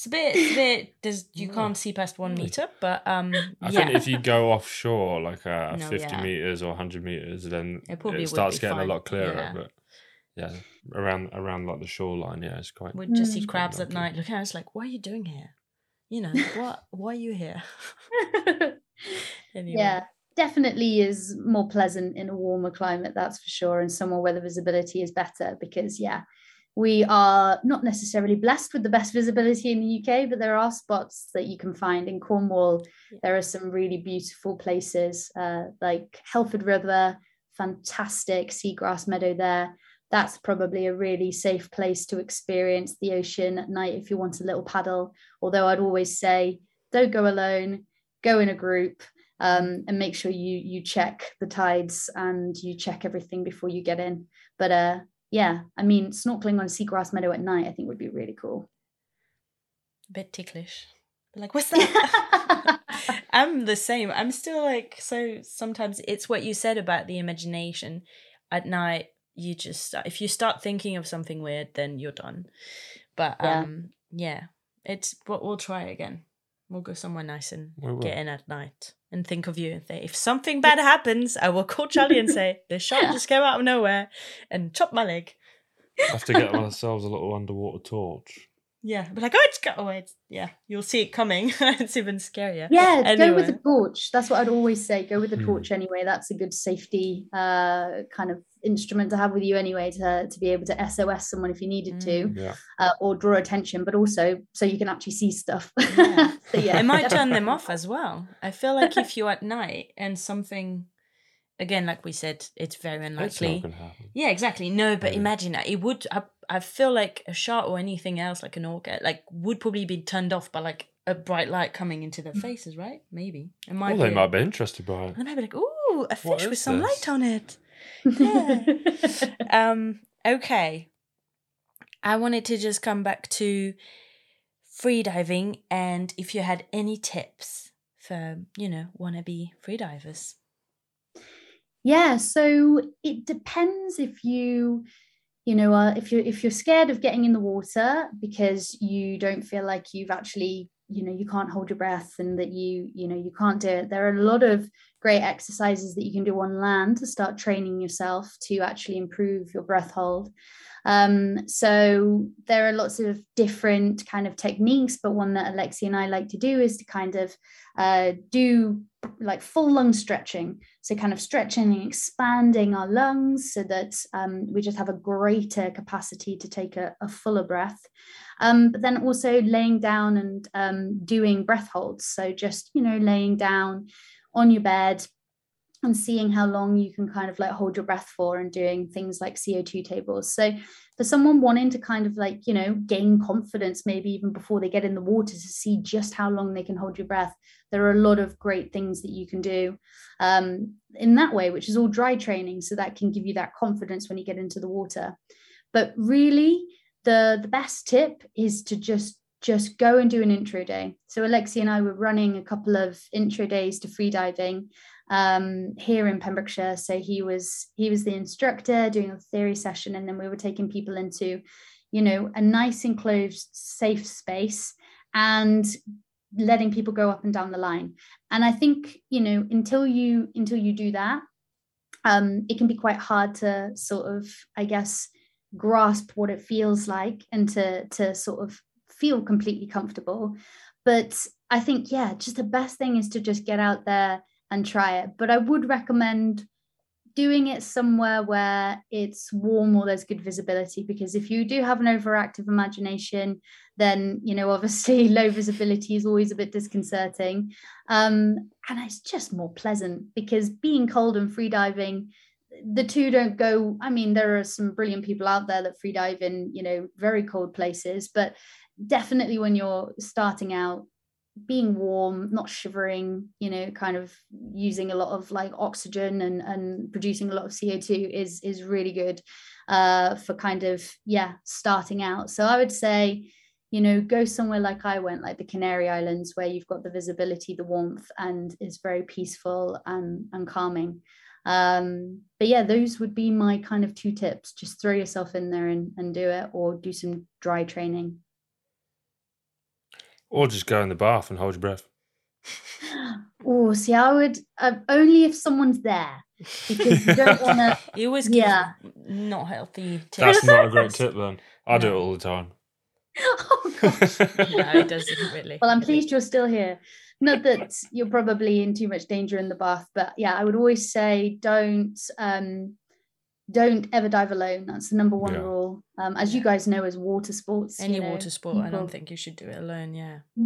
S2: It's a bit it's a bit there's you can't see past one meter but um
S1: I
S2: yeah
S1: think if you go offshore, like uh,
S2: No,
S1: 50
S2: yeah.
S1: meters or 100 meters, then
S2: It
S1: it,
S2: probably would
S1: starts
S2: be
S1: getting
S2: fine.
S1: a lot clearer.
S2: Yeah.
S1: But yeah, around around like the shoreline, yeah, it's quite.
S2: we'd just see
S3: Mm.
S2: crabs at
S1: Lucky.
S2: night Look at us like what are you doing here you know what why are you here anyway
S3: yeah definitely is more pleasant in a warmer climate that's for sure and somewhere where the visibility is better because yeah we are not necessarily blessed with the best visibility in the UK but there are spots that you can find in Cornwall
S2: Yeah.
S3: there are some really beautiful places uh, like Helford River fantastic seagrass meadow there that's probably a really safe place to experience the ocean at night if you want a little paddle although I'd always say don't go alone go in a group um, and make sure you you check the tides and you check everything before you get in. But uh, yeah, I mean, snorkeling on a seagrass meadow at night, I think would be really cool.
S2: a bit ticklish But like what's that I'm the same. I'm still like so sometimes it's what you said about the imagination. At night you just if you start thinking of something weird then you're done. But
S3: Yeah.
S2: um yeah, it's but we'll try again. We'll go somewhere nice and get in at night. And think of you and if something bad happens, I will call Charlie and say, the shark just came out of nowhere and chopped my leg.
S4: have to get ourselves a little underwater torch.
S2: Yeah, but like, oh, it's got, oh, it's, yeah, you'll see it coming. it's even scarier.
S3: Yeah, go with
S2: Anyway.
S3: a torch. That's what I'd always say. Go with a
S4: Hmm.
S3: torch anyway. That's a good safety uh, kind of instrument to have with you anyway to, to be able to SOS someone if you needed to
S4: Yeah.
S3: uh, or draw attention, but also so you can actually see stuff.
S2: Yeah.
S3: so, yeah,
S2: it might turn them off as well. I feel like if you're at night and something, again, like we said, it's very unlikely.
S4: not going to happen.
S2: Yeah, exactly. No, but
S4: Yeah.
S2: imagine that it would. I, I feel like a shark or anything else, like an orca, like would probably be turned off by like a bright light coming into their faces, right? Maybe it might.
S4: Well, they
S2: be.
S4: might be interested by it.
S2: They might be like, "Ooh, a fish with some
S4: this?"
S2: light on it." Um. Okay. I wanted to just come back to freediving and if you had any tips for you know wannabe freedivers.
S3: Yeah, so it depends if you, you know, uh, if you're if you're scared of getting in the water because you don't feel like you've actually, you know, you can't hold your breath and that you, you know, you can't do it. There are a lot of great exercises that you can do on land to start training yourself to actually improve your breath hold. Um, so there are lots of different kind of techniques, but one that Alexi and I like to do is to kind of uh, do like full lung stretching. So, kind of stretching and expanding our lungs so that um, we just have a greater capacity to take a, a fuller breath. Um, but then also laying down and um, doing breath holds. So, just, you know, laying down on your bed and seeing how long you can kind of like hold your breath for and doing things like CO2 tables. So, for someone wanting to kind of like, you know, gain confidence, maybe even before they get in the water to see just how long they can hold your breath, there are a lot of great things that you can do um, in that way, which is all dry training. So that can give you that confidence when you get into the water. But really, the the best tip is to just just go and do an intro day. So Alexi and I were running a couple of intro days to freediving um, here in Pembrokeshire. So he was he was the instructor doing a theory session, and then we were taking people into, you know, a nice enclosed, safe space and letting people go up and down the line and i think you know until you until you do that um it can be quite hard to sort of i guess grasp what it feels like and to to sort of feel completely comfortable. But i think yeah just the best thing is to just get out there and try it. But i would recommend doing it somewhere where it's warm or there's good visibility because if you do have an overactive imagination then you know obviously low visibility is always a bit disconcerting. Um, and it's just more pleasant because being cold and free diving the two don't go i mean there are some brilliant people out there that free dive in you know very cold places but definitely when you're starting out being warm not shivering you know kind of using a lot of like oxygen and and producing a lot of co2 is is really good uh for kind of yeah starting out. So i would say you know go somewhere like i went like the canary islands where you've got the visibility the warmth and is very peaceful and and calming. Um but yeah those would be my kind of two tips. Just throw yourself in there and, and do it or do some dry training
S4: Or just go in the bath and hold your breath.
S3: oh see i would uh, only if someone's there because you don't want to
S2: You always give
S3: Yeah.
S2: not healthy tips.
S4: That's not a great tip then. I do it all the time.
S3: oh gosh
S2: no, it doesn't really.
S3: Well, I'm pleased you're still here. Not that you're probably in too much danger in the bath, but yeah, I would always say don't um, don't ever dive alone. That's the number one
S4: Yeah.
S3: rule. Um, as you guys know, as water sports, you
S2: Any
S3: know,
S2: water sport, I don't think you should do it alone. Yeah,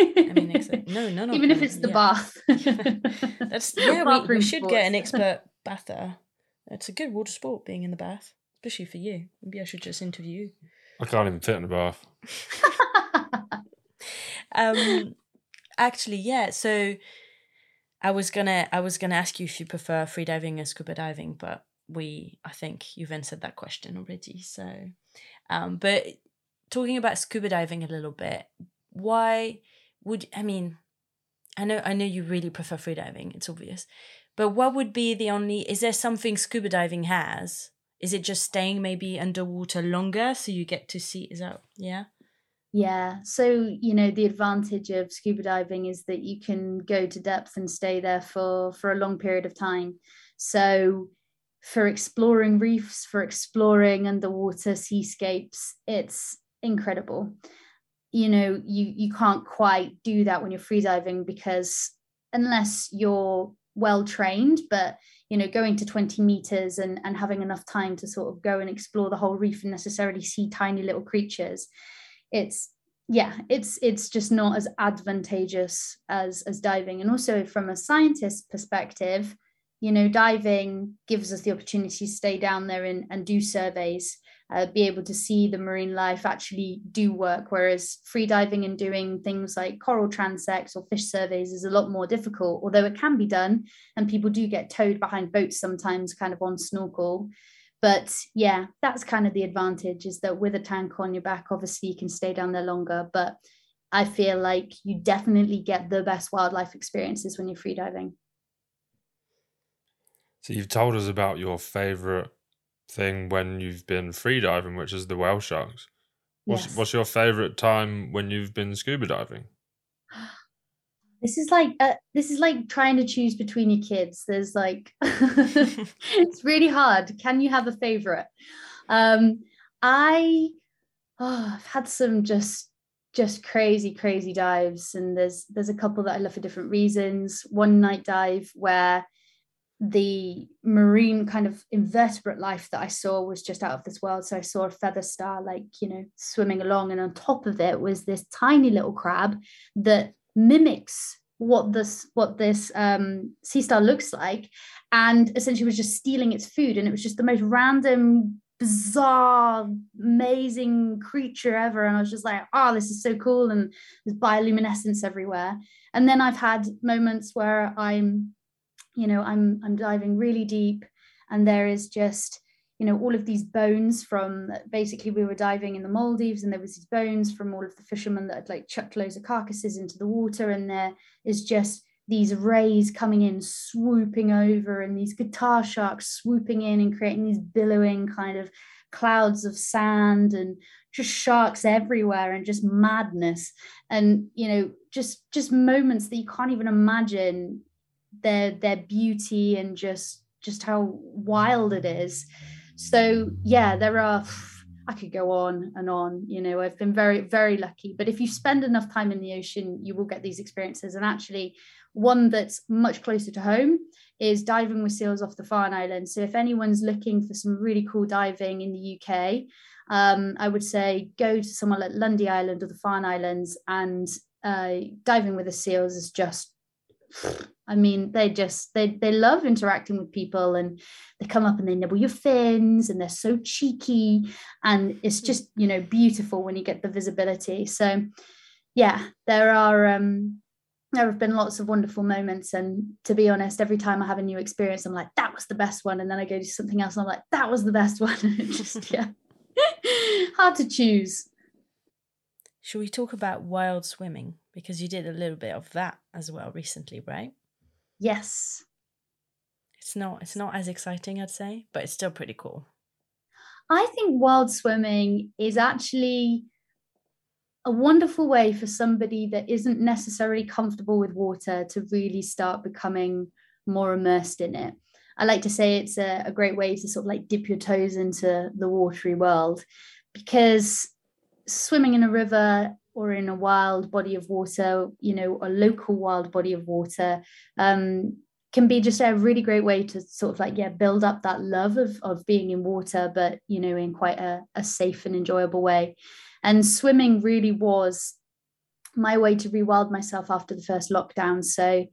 S3: I
S2: mean, except, no, none of
S3: even if it's the
S2: yeah.
S3: bath.
S2: That's yeah. We, we
S3: Bathroom
S2: should get an expert bather. It's a good water sport being in the bath, especially for you. Maybe I should just interview you.
S4: I can't even fit in the bath.
S2: um actually yeah so i was gonna i was gonna ask you if you prefer free diving or scuba diving but we i think you've answered that question already so um but talking about scuba diving a little bit why would i mean i know i know you really prefer freediving it's obvious but what would be the only is there something scuba diving has is it just staying maybe underwater longer so you get to see is that yeah
S3: Yeah. So, you know, the advantage of scuba diving is that you can go to depth and stay there for for a long period of time. So, for exploring reefs, for exploring underwater seascapes, it's incredible. You know, you you can't quite do that when you're freediving because unless you're well trained, but you know, going to 20 meters and, and having enough time to sort of go and explore the whole reef and necessarily see tiny little creatures, it's yeah, it's it's just not as advantageous as as diving. And also from a scientist perspective, you know, diving gives us the opportunity to stay down there and, and do surveys, uh, be able to see the marine life actually do work. Whereas free diving and doing things like coral transects or fish surveys is a lot more difficult, although it can be done. And people do get towed behind boats sometimes, kind of on snorkel. But yeah, that's kind of the advantage is that with a tank on your back, obviously you can stay down there longer. But I feel like you definitely get the best wildlife experiences when you're free diving.
S4: So you've told us about your favorite thing when you've been freediving, which is the whale sharks. What's
S3: Yes.
S4: what's your favorite time when you've been scuba diving?
S3: This is like uh, this is like trying to choose between your kids. There's like it's really hard. Can you have a favorite? Um, I oh, I've had some just just crazy crazy dives, and there's there's a couple that I love for different reasons. One night dive where the marine kind of invertebrate life that I saw was just out of this world. So I saw a feather star, like, you know, swimming along. And on top of it was this tiny little crab that mimics what this what this um, sea star looks like and essentially was just stealing its food and it was just the most random bizarre amazing creature ever and i was just like oh this is so cool and there's bioluminescence everywhere and then i've had moments where i'm you know i'm i'm diving really deep and there is just you know all of these bones from basically we were diving in the maldives and there was these bones from all of the fishermen that had like chucked loads of carcasses into the water and there is just these rays coming in swooping over and these guitar sharks swooping in and creating these billowing kind of clouds of sand and just sharks everywhere and just madness. And you know just just moments that you can't even imagine their their beauty and just just how wild it is. So yeah there are i could go on and on you know i've been very very lucky. But if you spend enough time in the ocean you will get these experiences. And actually one that's much closer to home is diving with seals off the Farne Islands. So if anyone's looking for some really cool diving in the UK, um, I would say go to somewhere like Lundy Island or the Farne Islands and uh, diving with the seals is just I mean, they just they they love interacting with people and they come up and they nibble your fins and they're so cheeky and it's just you know beautiful when you get the visibility. So yeah, there are um there have been lots of wonderful moments and to be honest every time i have a new experience i'm like that was the best one and then i go to something else and i'm like that was the best one just yeah hard to choose
S2: Should we talk about wild swimming? Because you did a little bit of that as well recently, right?
S3: Yes
S2: It's not it's not as exciting, I'd say, but it's still pretty cool.
S3: i think wild swimming is actually a wonderful way for somebody that isn't necessarily comfortable with water to really start becoming more immersed in it. I like to say it's a, a, great way to sort of like dip your toes into the watery world because swimming in a river or in a wild body of water, you know, a local wild body of water, um, can be just a really great way to sort of like yeah build up that love of, of being in water but you know in quite a, a safe and enjoyable way and swimming really was my way to rewild myself after the first lockdown. So,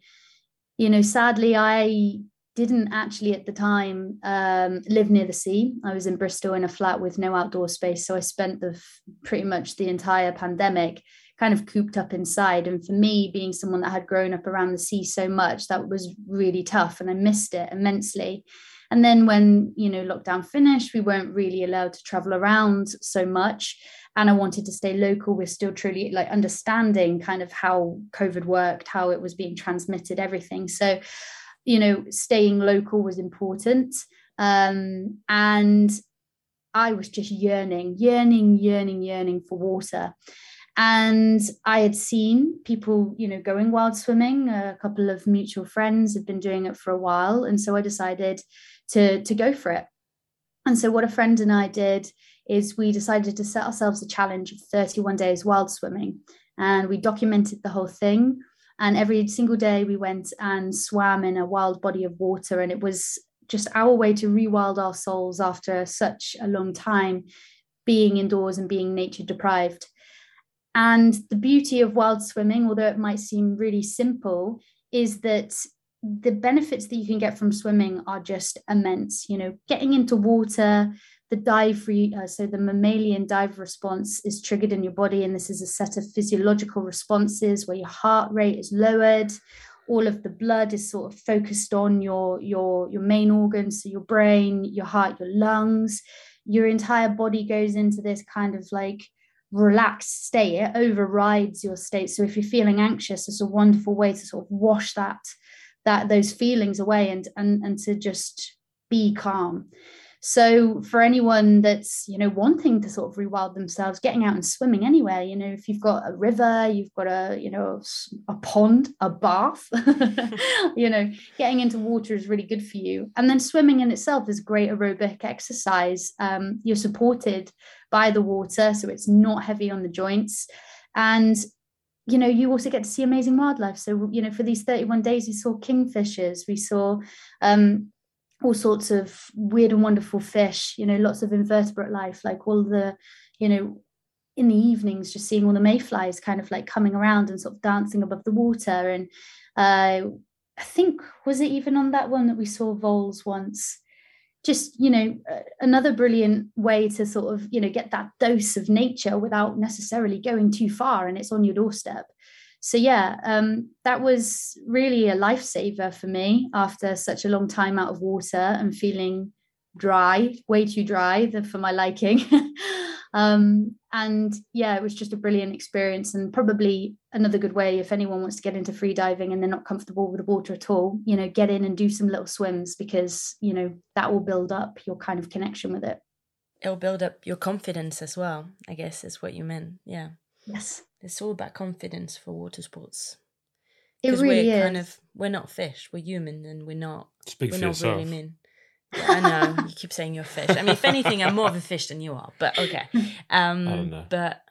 S3: you know, sadly, I didn't actually at the time um, live near the sea. I was in Bristol in a flat with no outdoor space. So I spent the pretty much the entire pandemic kind of cooped up inside. And for me, being someone that had grown up around the sea so much, that was really tough and I missed it immensely. And then when, you know, lockdown finished, we weren't really allowed to travel around so much and I wanted to stay local. We're still truly like understanding kind of how COVID worked, how it was being transmitted, everything. So, you know, staying local was important. Um, and I was just yearning, yearning, yearning, yearning for water. and I had seen people, you know, going wild swimming. A couple of mutual friends had been doing it for a while, and so I decided to to go for it. And so what a friend and I did is we decided to set ourselves a challenge of 31 days wild swimming, and we documented the whole thing. And every single day we went and swam in a wild body of water, and it was just our way to rewild our souls after such a long time being indoors and being nature deprived. And the beauty of wild swimming, although it might seem really simple, is that the benefits that you can get from swimming are just immense. You know, getting into water, the dive, re- uh, so the mammalian dive response is triggered in your body, and this is a set of physiological responses where your heart rate is lowered. All of the blood is sort of focused on your your your main organs, so your brain, your heart, your lungs. Your entire body goes into this kind of like relaxed state it overrides your state so if you're feeling anxious it's a wonderful way to sort of wash that that those feelings away and and and to just be calm so for anyone that's you know wanting to sort of rewild themselves getting out and swimming anywhere you know if you've got a river you've got a you know a pond a bath you know getting into water is really good for you. And then swimming in itself is great aerobic exercise. Um, you're supported by the water so it's not heavy on the joints. And you know you also get to see amazing wildlife. So you know for these 31 days we saw kingfishers. We saw um, all sorts of weird and wonderful fish you know lots of invertebrate life like all the you know in the evenings just seeing all the mayflies kind of like coming around and sort of dancing above the water. And uh, i think was it even on that one that we saw voles once? Just you know another brilliant way to sort of you know get that dose of nature without necessarily going too far and it's on your doorstep so yeah um, that was really a lifesaver for me after such a long time out of water and feeling dry way too dry for my liking. Um, and yeah it was just a brilliant experience and probably another good way if anyone wants to get into free diving and they're not comfortable with the water at all you know get in and do some little swims because you know that will build up your kind of connection with it.
S2: It'll build up your confidence as well i guess is what you meant yeah.
S3: Yes
S2: it's all about confidence for water sports
S3: it really
S2: we're
S3: is
S2: kind of we're not fish we're human and we're not
S4: Speak
S2: we're
S4: for
S2: not
S4: yourself.
S2: really men yeah, I know you keep saying you're a fish. I mean, if anything, I'm more of a fish than you are. But okay, um,
S4: I don't know.
S2: but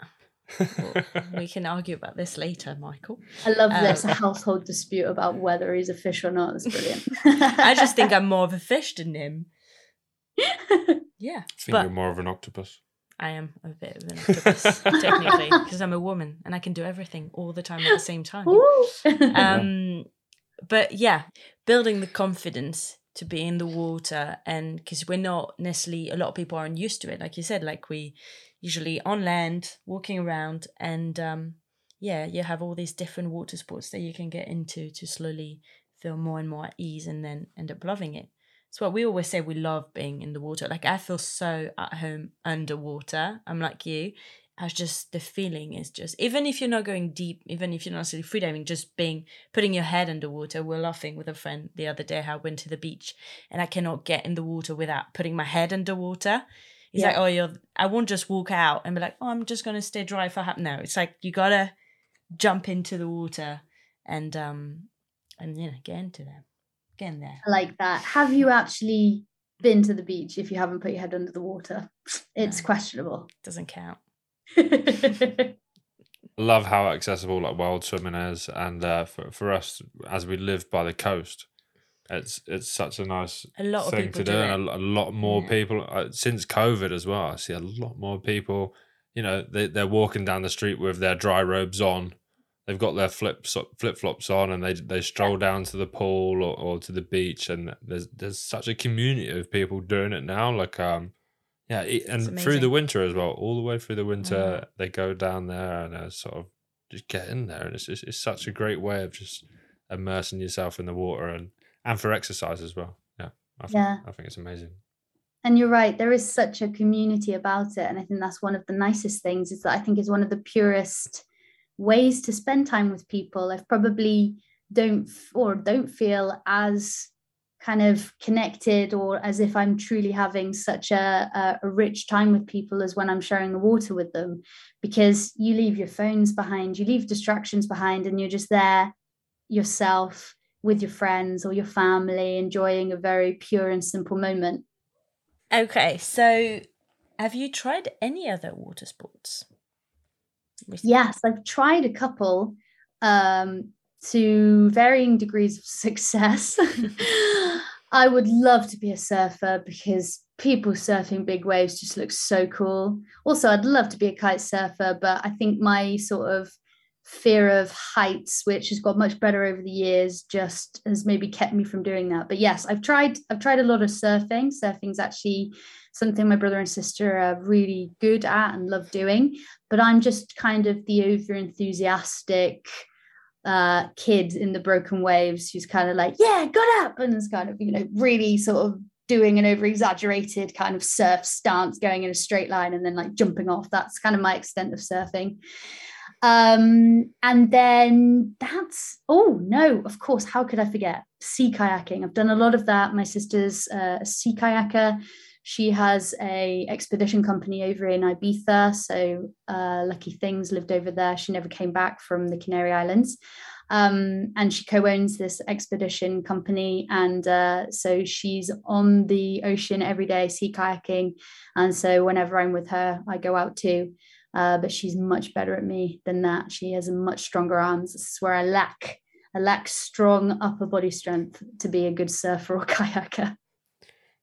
S2: well, we can argue about this later, Michael.
S3: i love
S2: Um,
S3: this household dispute about whether he's a fish or not that's brilliant
S2: I just think I'm more of a fish than him. Yeah,
S4: I think
S2: but
S4: you're more of an octopus.
S2: I am a bit of an octopus technically because I'm a woman and I can do everything all the time at the same time. Um but yeah building the confidence to be in the water and because we're not necessarily a lot of people aren't used to it like you said like we usually on land walking around and um yeah you have all these different water sports that you can get into to slowly feel more and more at ease and then end up loving it it's what we always say we love being in the water like i feel so at home underwater i'm like you as just the feeling is just even if you're not going deep, even if you're not necessarily freediving, just being putting your head underwater. We're laughing with a friend the other day how I went to the beach and I cannot get in the water without putting my head underwater. He's
S3: Yeah.
S2: like, Oh, you're I won't just walk out and be like, Oh, I'm just gonna stay dry for half no. It's like you gotta jump into the water and um and you know, get into them. Get in there.
S3: I like that. Have you actually been to the beach if you haven't put your head under the water? It's
S2: No.
S3: questionable.
S2: Doesn't count.
S4: love how accessible like wild swimming is, and uh, for for us as we live by the coast, it's it's such a nice
S2: A lot of
S4: thing
S2: people
S4: to
S2: do
S4: do, and a, a lot more
S2: Yeah.
S4: people uh, since COVID as well. I see a lot more people. You know, they they're walking down the street with their dry robes on. They've got their flips flip flops on, and they they stroll down to the pool or, or to the beach, and there's there's such a community of people doing it now. Like um, yeah, and through the winter as well, all the way through the winter,
S2: Mhm.
S4: they go down there and uh, sort of just get in there, and it's, it's it's such a great way of just immersing yourself in the water and and for exercise as well. Yeah, I think,
S3: Yeah.
S4: I think it's amazing.
S3: And you're right, there is such a community about it. And I think that's one of the nicest things is that I think is one of the purest ways to spend time with people. I've probably don't or don't feel as kind of connected or as if I'm truly having such a, a, a, rich time with people as when I'm sharing the water with them because you leave your phones behind, you leave distractions behind, and you're just there yourself with your friends or your family, enjoying a very pure and simple moment.
S2: Okay, so have you tried any other water sports?
S3: Yes, I've tried a couple. Um, to varying degrees of success. I would love to be a surfer because people surfing big waves just looks so cool. Also, I'd love to be a kite surfer, but I think my sort of fear of heights, which has got much better over the years, just has maybe kept me from doing that. But yes, I've tried. I've tried a lot of surfing. Surfing's actually something my brother and sister are really good at and love doing. But I'm just kind of the over enthusiastic uh, kid in the broken waves who's kind of like, yeah, got up, and is kind of, you know, really sort of doing an over exaggerated kind of surf stance, going in a straight line and then like jumping off. That's kind of my extent of surfing. Um, and then that's, oh no, of course, how could I forget? Sea kayaking. I've done a lot of that. My sister's uh, a sea kayaker. She has a expedition company over in Ibiza, so uh, Lucky Things lived over there. She never came back from the Canary Islands. Um, and she co-owns this expedition company and uh, so she's on the ocean every day sea kayaking and so whenever i'm with her i go out too uh, but she's much better at me than that she has much stronger arms this is where i lack i lack strong upper body strength to be a good surfer or kayaker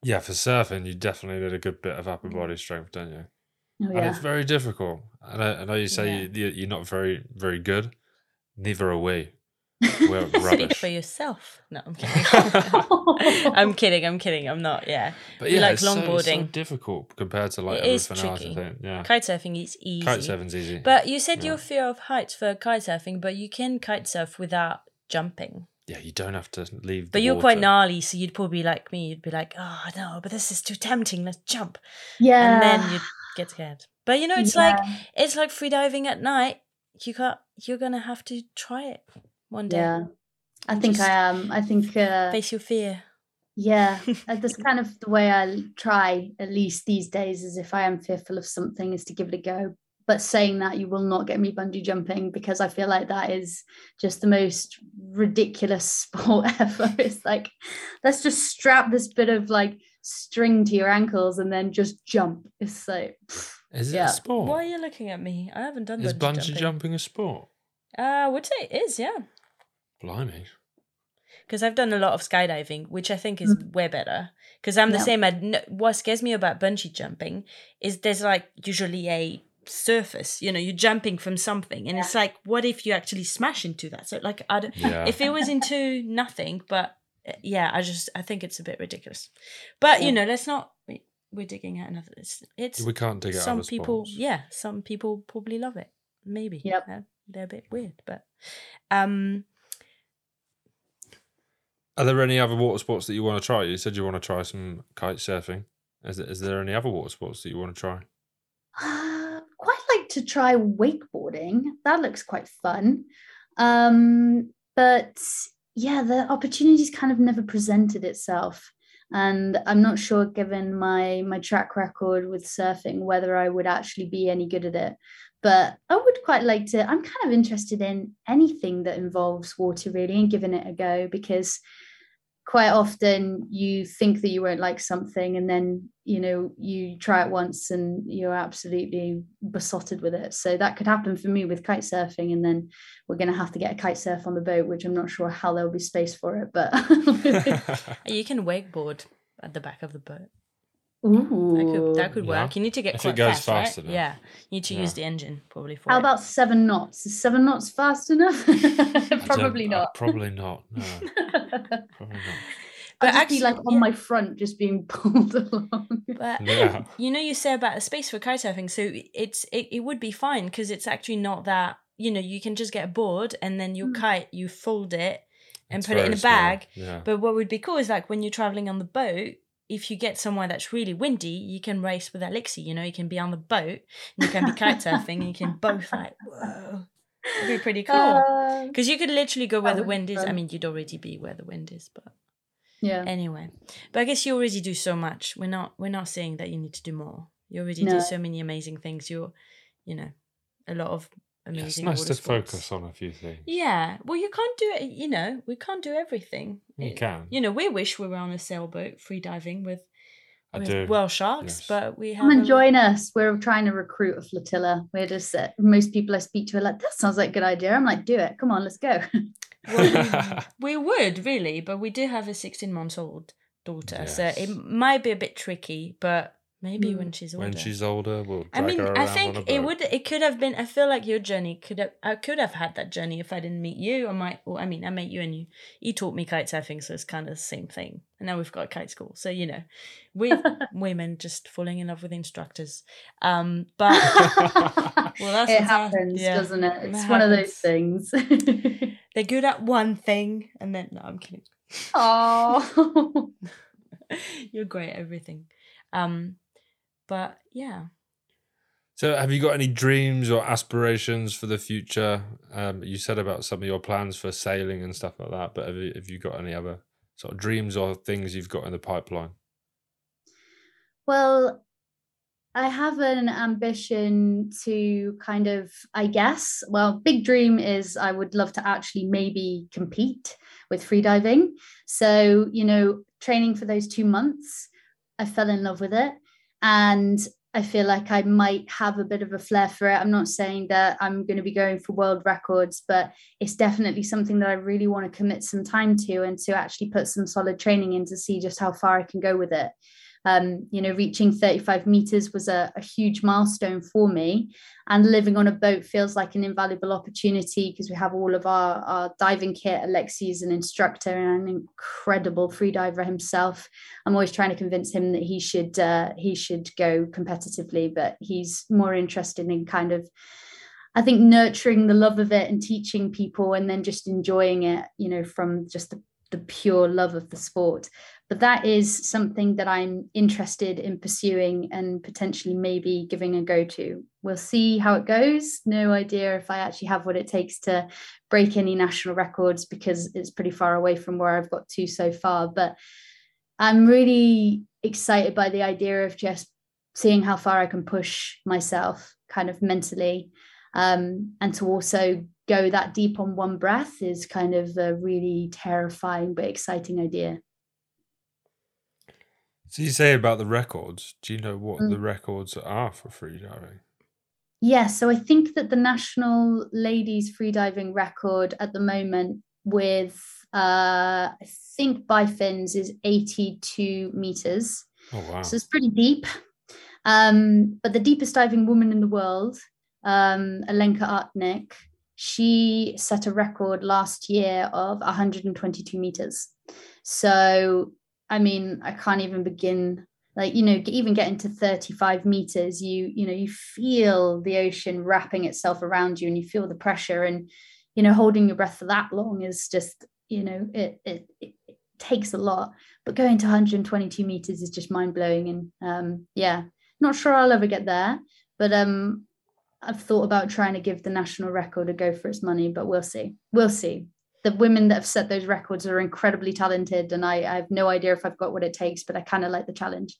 S4: yeah, for surfing, you definitely need a good bit of upper body strength, don't you?
S3: Oh, yeah.
S4: And it's very difficult. I know, I know you say yeah. you, are not very, very good. Neither are we. We're rubbish.
S2: Speak for yourself. No, I'm kidding. I'm kidding. I'm kidding. I'm not. Yeah.
S4: But yeah, like it's longboarding. So, so difficult compared to like it everything else. I think. Yeah.
S2: Kite surfing is easy.
S4: Kite surfing's easy.
S2: But you said yeah. your fear of heights for kite surfing, but you can kite surf without jumping
S4: yeah, you don't have to leave.
S2: But you're
S4: water.
S2: quite gnarly, so you'd probably like me. You'd be like, "Oh no, but this is too tempting. Let's jump."
S3: Yeah,
S2: and then you'd get scared. But you know, it's yeah. like it's like freediving at night. You got you're gonna have to try it one day.
S3: Yeah, I think I am. I think uh,
S2: face your fear.
S3: Yeah, that's kind of the way I try, at least these days, is if I am fearful of something, is to give it a go but saying that you will not get me bungee jumping because I feel like that is just the most ridiculous sport ever. It's like let's just strap this bit of like string to your ankles and then just jump. It's like
S4: is it yeah. a sport?
S2: Why are you looking at me? I haven't done.
S4: Is bungee,
S2: jumping.
S4: jumping. a sport?
S2: Uh, I would say it is. Yeah.
S4: Blimey.
S2: Because I've done a lot of skydiving, which I think is mm. way better. Because I'm the yeah. same. I, what scares me about bungee jumping is there's like usually a surface you know you're jumping from something and yeah. it's like what if you actually smash into that so like i don't yeah. if it was into nothing but uh, yeah i just i think it's a bit ridiculous but you know let's not we're digging at another it's, it's
S4: we can't dig out
S2: some people
S4: sports.
S2: yeah some people probably love it maybe
S3: yep.
S2: they're, they're a bit weird but um
S4: are there any other water sports that you want to try you said you want to try some kite surfing is there, is there any other water sports that you want to try quite like
S3: to try wakeboarding. That looks quite fun. Um, but yeah, the opportunity's kind of never presented itself. And I'm not sure, given my my track record with surfing, whether I would actually be any good at it. But I would quite like to. I'm kind of interested in anything that involves water, really, and giving it a go because quite often you think that you won't like something and then you know you try it once and you're absolutely besotted with it. So that could happen for me with kite surfing and then we're going to have to get a kite surf on the boat which i'm not sure how there'll be space for it but
S2: you can wakeboard at the back of the boat
S3: Ooh.
S2: That could, that could work. Yeah. You need to get if quite fast, fast right? Yeah, you need to yeah. use the engine probably for
S3: How
S2: it.
S3: about seven knots? Is seven knots fast enough? probably not. Uh,
S4: probably not. No. probably not.
S3: But I'd actually, like on yeah. my front, just being pulled along.
S2: But yeah. you know, you say about a space for kitesurfing, so it's it, it would be fine because it's actually not that. You know, you can just get a board and then your mm. kite, you fold it and it's put it in a bag.
S4: Yeah.
S2: But what would be cool is like when you're traveling on the boat, if you get somewhere that's really windy, you can race with Alexi. You know, you can be on the boat and you can be kite surfing and you can both like, whoa. It'd be pretty cool. Because uh, you could literally go where the wind is. I mean, you'd already be where the wind is, but
S3: Yeah.
S2: Anyway, but I guess you already do so much. We're not we're not saying that you need to do more. You already
S3: No.
S2: do so many amazing things. You're, you know, a lot of amazing.
S4: It's nice
S2: water
S4: to
S2: sports.
S4: focus on a few things.
S2: Yeah, well, you can't do it. You know, we can't do everything.
S4: You
S2: It-
S4: can.
S2: You know, we wish we were on a sailboat free diving with
S4: I
S2: with
S4: do.
S2: whale sharks,
S4: yes.
S2: but we have
S3: Come and join us. We're trying to recruit a flotilla. We're just uh, most people I speak to are like, that sounds like a good idea. I'm like, do it. Come on, let's go.
S2: Well, we would really, but we do have a 16 months old daughter, so it might be a bit tricky. But maybe
S3: Mm.
S2: when she's older.
S4: when she's older, we'll
S2: I mean,
S4: her around
S2: I think it would. It could have been. I feel like your journey could have. I could have had that journey if I didn't meet you. I might. Or I mean, I met you and you. You taught me kite surfing, so it's kind of the same thing. And now we've got a kite school, so you know, we women just falling in love with instructors. Um, but well, that's
S3: it happens,
S2: yeah,
S3: doesn't it?
S2: it
S3: It's one of those things.
S2: they're good at one thing, and then no, I'm kidding.
S3: Oh,
S2: You're great at everything. Um, but yeah.
S4: So, have you got any dreams or aspirations for the future? Um, you said about some of your plans for sailing and stuff like that, but have you, have you got any other sort of dreams or things you've got in the pipeline?
S3: well, I have an ambition to kind of, I guess, well, big dream is I would love to actually maybe compete with freediving. So, you know, training for those two months, I fell in love with it. And I feel like I might have a bit of a flair for it. I'm not saying that I'm going to be going for world records, but it's definitely something that I really want to commit some time to and to actually put some solid training in to see just how far I can go with it. Um, you know, reaching 35 meters was a, a huge milestone for me. And living on a boat feels like an invaluable opportunity because we have all of our, our diving kit. Alexi is an instructor and an incredible freediver himself. I'm always trying to convince him that he should uh, he should go competitively, but he's more interested in kind of I think nurturing the love of it and teaching people and then just enjoying it, you know, from just the, the pure love of the sport. But that is something that I'm interested in pursuing and potentially maybe giving a go to. We'll see how it goes. No idea if I actually have what it takes to break any national records because it's pretty far away from where I've got to so far. But I'm really excited by the idea of just seeing how far I can push myself kind of mentally um, and to also go that deep on one breath is kind of a really terrifying but exciting idea.
S4: So, you say about the records. Do you know what
S3: Mm.
S4: the records are for freediving?
S3: Yeah, so I think that the national ladies freediving record at the moment with uh, I think by fins is 82 meters.
S4: Oh, wow.
S3: So it's pretty deep. Um, but the deepest diving woman in the world, um, Alenka Artnik, she set a record last year of 122 meters. So, I mean, I can't even begin. Like you know, even getting to 35 meters, you you know, you feel the ocean wrapping itself around you, and you feel the pressure, and you know, holding your breath for that long is just you know, it it, it takes a lot. But going to 122 meters is just mind blowing, and um, yeah, not sure I'll ever get there, but um, I've thought about trying to give the national record a go for its money, but we'll see. We'll see. The women that have set those records are incredibly talented, and I, I have no idea if I've got what it takes, but I kind of like the challenge.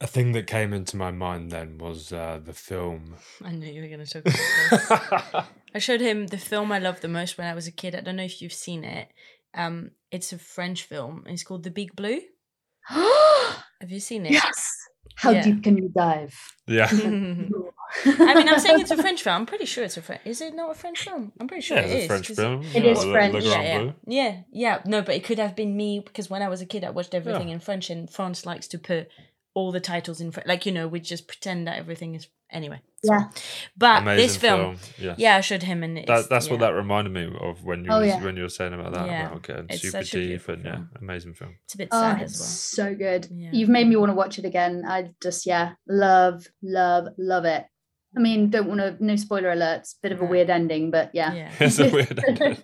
S4: A thing that came into my mind then was uh, the film.
S2: I knew you were going to talk about this. I showed him the film I loved the most when I was a kid. I don't know if you've seen it. Um, it's a French film. It's called The Big Blue. Have you seen it?
S3: yes. How
S2: Yeah.
S3: deep can you dive?
S4: yeah.
S2: I mean, I'm saying it's a French film. I'm pretty sure it's a French. Is it not a French film? I'm pretty sure
S4: Yeah,
S2: it
S4: it's a French film.
S3: It
S4: yeah,
S3: is
S4: Le-
S3: French.
S4: Le
S2: Yeah, yeah, yeah, yeah. No, but it could have been me because when I was a kid, I watched everything
S4: Yeah.
S2: in French, and France likes to put all the titles in French. Like you know, we just pretend that everything is anyway.
S3: Yeah.
S2: But
S4: Amazing
S2: this film,
S4: Yes.
S2: yeah, I showed him, and it's,
S4: That, that's what that reminded me of when you
S3: Oh,
S4: was,
S3: yeah.
S4: when you were saying about that
S2: Yeah.
S4: about getting
S2: It's
S4: super
S2: such a
S4: deep
S2: beautiful
S4: and yeah, amazing film.
S2: It's a bit
S3: Oh,
S2: sad
S3: it's
S2: as well.
S3: so good.
S2: Yeah.
S3: You've made me want to watch it again. I just, yeah, love, love, love it. I mean, don't want to, no spoiler alerts, bit of a weird ending, but yeah.
S2: Yeah.
S4: It's a weird ending.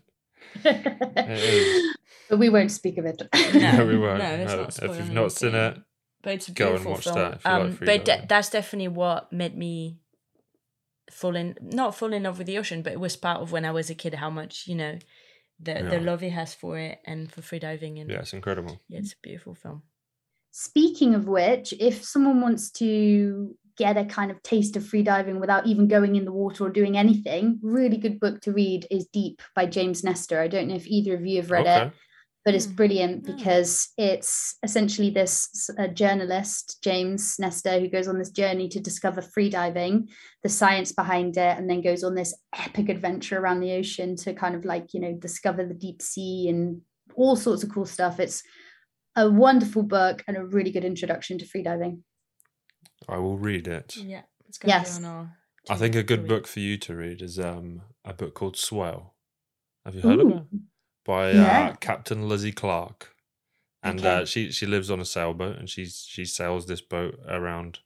S3: but we won't speak of it.
S4: No, we won't.
S2: no, it's
S4: No,
S2: not
S4: if you've not seen it,
S2: But it's a
S4: Go and watch
S2: film.
S4: that if you like
S2: um,
S4: free
S2: but
S4: diving.
S2: that's definitely what made me fall in not fall in love with the ocean, but it was part of when I was a kid how much you know the
S4: Yeah.
S2: the love he has for it and for freediving and
S4: Yeah, it's incredible.
S2: yeah, it's a beautiful film.
S3: Speaking of which, if someone wants to get a kind of taste of freediving without even going in the water or doing anything, really good book to read is Deep by James Nestor. I don't know if either of you have read it, but it's
S2: Hmm.
S3: brilliant because it's essentially this uh, journalist, James Nestor, who goes on this journey to discover freediving, the science behind it, and then goes on this epic adventure around the ocean to kind of like, you know, discover the deep sea and all sorts of cool stuff. It's a wonderful book and a really good introduction to freediving.
S4: I will read it.
S2: Yeah, it's gonna
S3: Yes.
S2: be on our.
S4: I think a good book for you to read is um a book called Swell. Have you heard of it? By
S3: Yeah.
S4: uh, Captain Lizzie Clark. And
S3: Okay.
S4: uh, she she lives on a sailboat and she's she sails this boat around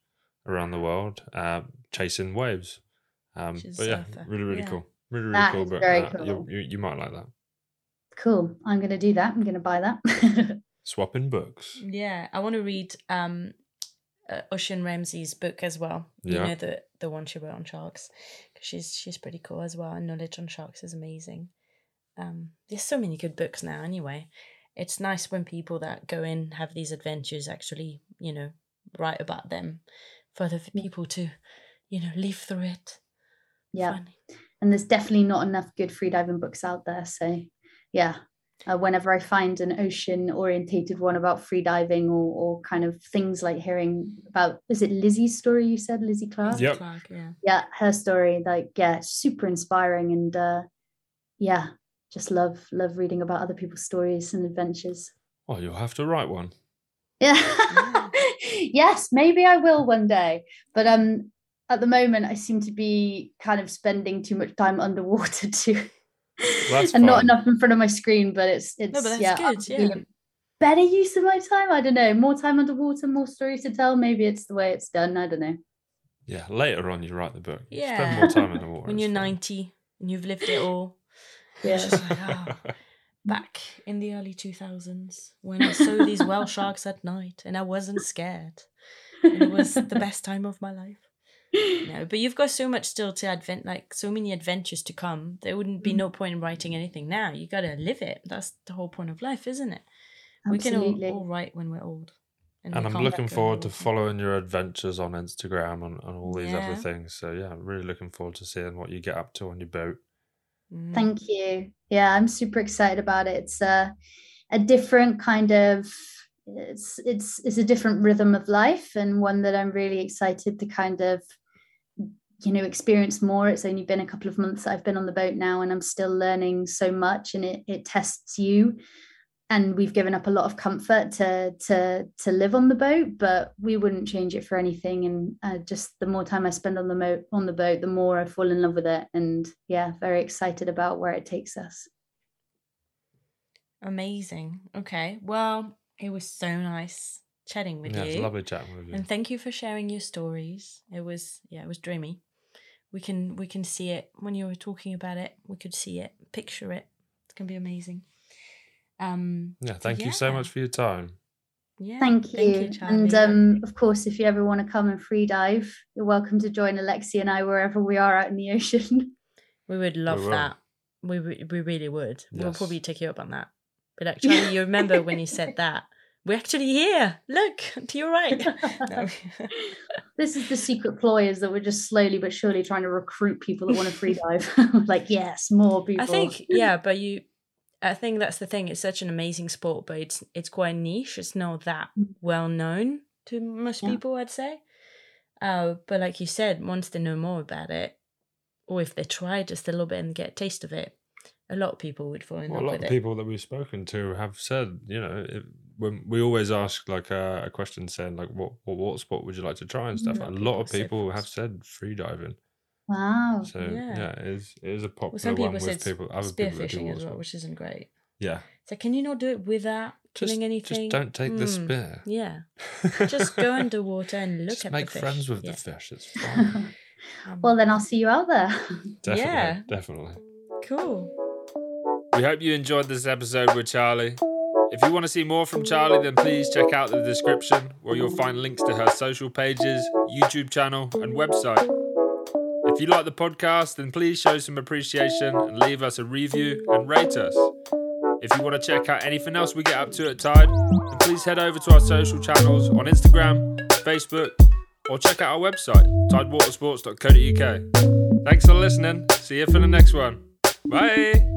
S4: around the world, uh, chasing waves. Um, but yeah,
S2: surfer.
S4: really really
S2: Yeah.
S4: cool, really really
S3: That
S4: cool book.
S3: very
S4: Uh, you, you you might like that.
S3: Cool. I'm going to do that. I'm going to buy that.
S4: Swapping books.
S2: Yeah, I want to read um, uh, Ocean Ramsey's book as well. You know the the one she wrote on sharks. She's she's pretty cool as well. And knowledge on sharks is amazing. Um, there's so many good books now. Anyway, it's nice when people that go in have these adventures actually, you know, write about them for
S3: the
S2: people to, you know, live through it.
S3: yeah.
S2: Fun.
S3: and there's definitely not enough good freediving books out there. So, yeah, uh, whenever I find an ocean orientated one about freediving or, or kind of things like hearing about, is it Lizzie's story you said, Lizzie Clark?
S4: Yep.
S2: Clark, yeah.
S3: Yeah, her story, like, yeah, super inspiring. And uh, yeah, just love, love reading about other people's stories and adventures.
S4: Oh, you'll have to write one.
S3: Yeah. yes, maybe I will one day. But um at the moment I seem to be kind of spending too much time underwater too.
S4: That's
S3: and not enough in front of my screen, but it's it's
S2: but that's
S3: yeah,
S2: good, yeah.
S3: better use of my time. I don't know. More time underwater, more stories to tell. Maybe it's the way it's done. I don't know.
S4: Yeah, later on you write the book.
S2: Yeah.
S4: Spend more time in the water.
S2: When you're
S4: fine.
S2: 90 and you've lived it all.
S3: Yeah.
S2: Just like, oh, back in the early 2000s when I saw these whale sharks at night and I wasn't scared. And it was the best time of my life. No, but you've got so much still to advent, like so many adventures to come. There wouldn't be
S3: Mm.
S2: no point in writing anything now. You got to live it. That's the whole point of life, isn't it? Absolutely. We
S3: Absolutely.
S2: can all, all write when we're old.
S4: And
S2: we
S4: I'm looking forward to following your adventures on Instagram and, and all these
S2: Yeah.
S4: other things. So yeah, I'm really looking forward to seeing what you get up to on your boat.
S2: Mm.
S3: Thank you. Yeah, I'm super excited about it. It's a a different kind of it's it's it's a different rhythm of life and one that I'm really excited to kind of you know experience more. It's only been a couple of months that I've been on the boat now and I'm still learning so much and it it tests you and we've given up a lot of comfort to to to live on the boat but we wouldn't change it for anything and uh, just the more time i spend on the mo- on the boat the more i fall in love with it and yeah very excited about where it takes us
S2: Amazing. Okay. Well, it was so nice chatting with
S4: yeah,
S2: you.
S4: it's lovely chatting with you.
S2: And thank you for sharing your stories. It was yeah, it was dreamy. We can we can see it when you were talking about it. We could see it, picture it. It's gonna be amazing. Um
S4: yeah, thank you so much for your time.
S2: yeah.
S3: thank you, and um of course if you ever want to come and free dive you're welcome to join alexi and i wherever we are out in the ocean
S2: we would love
S4: will.
S2: that. We we really would. We'll probably take you up on that. But actually, you remember when you said that? We're actually here. Look to your right. No.
S3: this is the secret ploy is that we're just slowly but surely trying to recruit people that want to free dive like yes more people
S2: I think yeah, but you I think that's the thing. It's such an amazing sport, but it's it's quite niche. It's not that
S3: Mm.
S2: well known to most
S3: Yeah.
S2: people, I'd say. Uh, but like you said, once they know more about it, or if they try just a little bit and get a taste of it, a lot of people would fall in
S4: Well, a lot of people that we've spoken to have said, you know, it, when we always ask like a, a question saying like, what, what water sport would you like to try and stuff?
S2: Mm.
S4: And a lot of
S2: People say
S4: have said free diving.
S3: wow
S4: So
S2: Yeah.
S4: yeah, it is it is a
S2: Well,
S4: popular
S2: some
S4: one
S2: people
S4: with people other people that do
S2: spearfishing
S4: water
S2: as well,
S4: sport.
S2: which isn't great.
S4: Yeah,
S2: So can you not do it without
S4: just,
S2: killing anything?
S4: just don't take the
S2: Hmm,
S4: spear.
S2: Yeah, just go underwater and look
S4: Just
S2: at
S4: make
S2: the fish.
S4: friends with
S2: yeah.
S4: the fish. It's fine.
S2: Um,
S3: well then i'll see you out there
S4: definitely,
S2: Yeah.
S4: definitely.
S2: cool.
S1: We hope you enjoyed this episode with Charlie. If you want to see more from Charlie, then please check out the description where you'll find links to her social pages, YouTube channel, and website. If you like the podcast, then please show some appreciation and leave us a review and rate us. If you want to check out anything else we get up to at Tide, then please head over to our social channels on Instagram, Facebook, or check out our website, tidewatersports.co.uk. Thanks for listening. See you for the next one. Bye.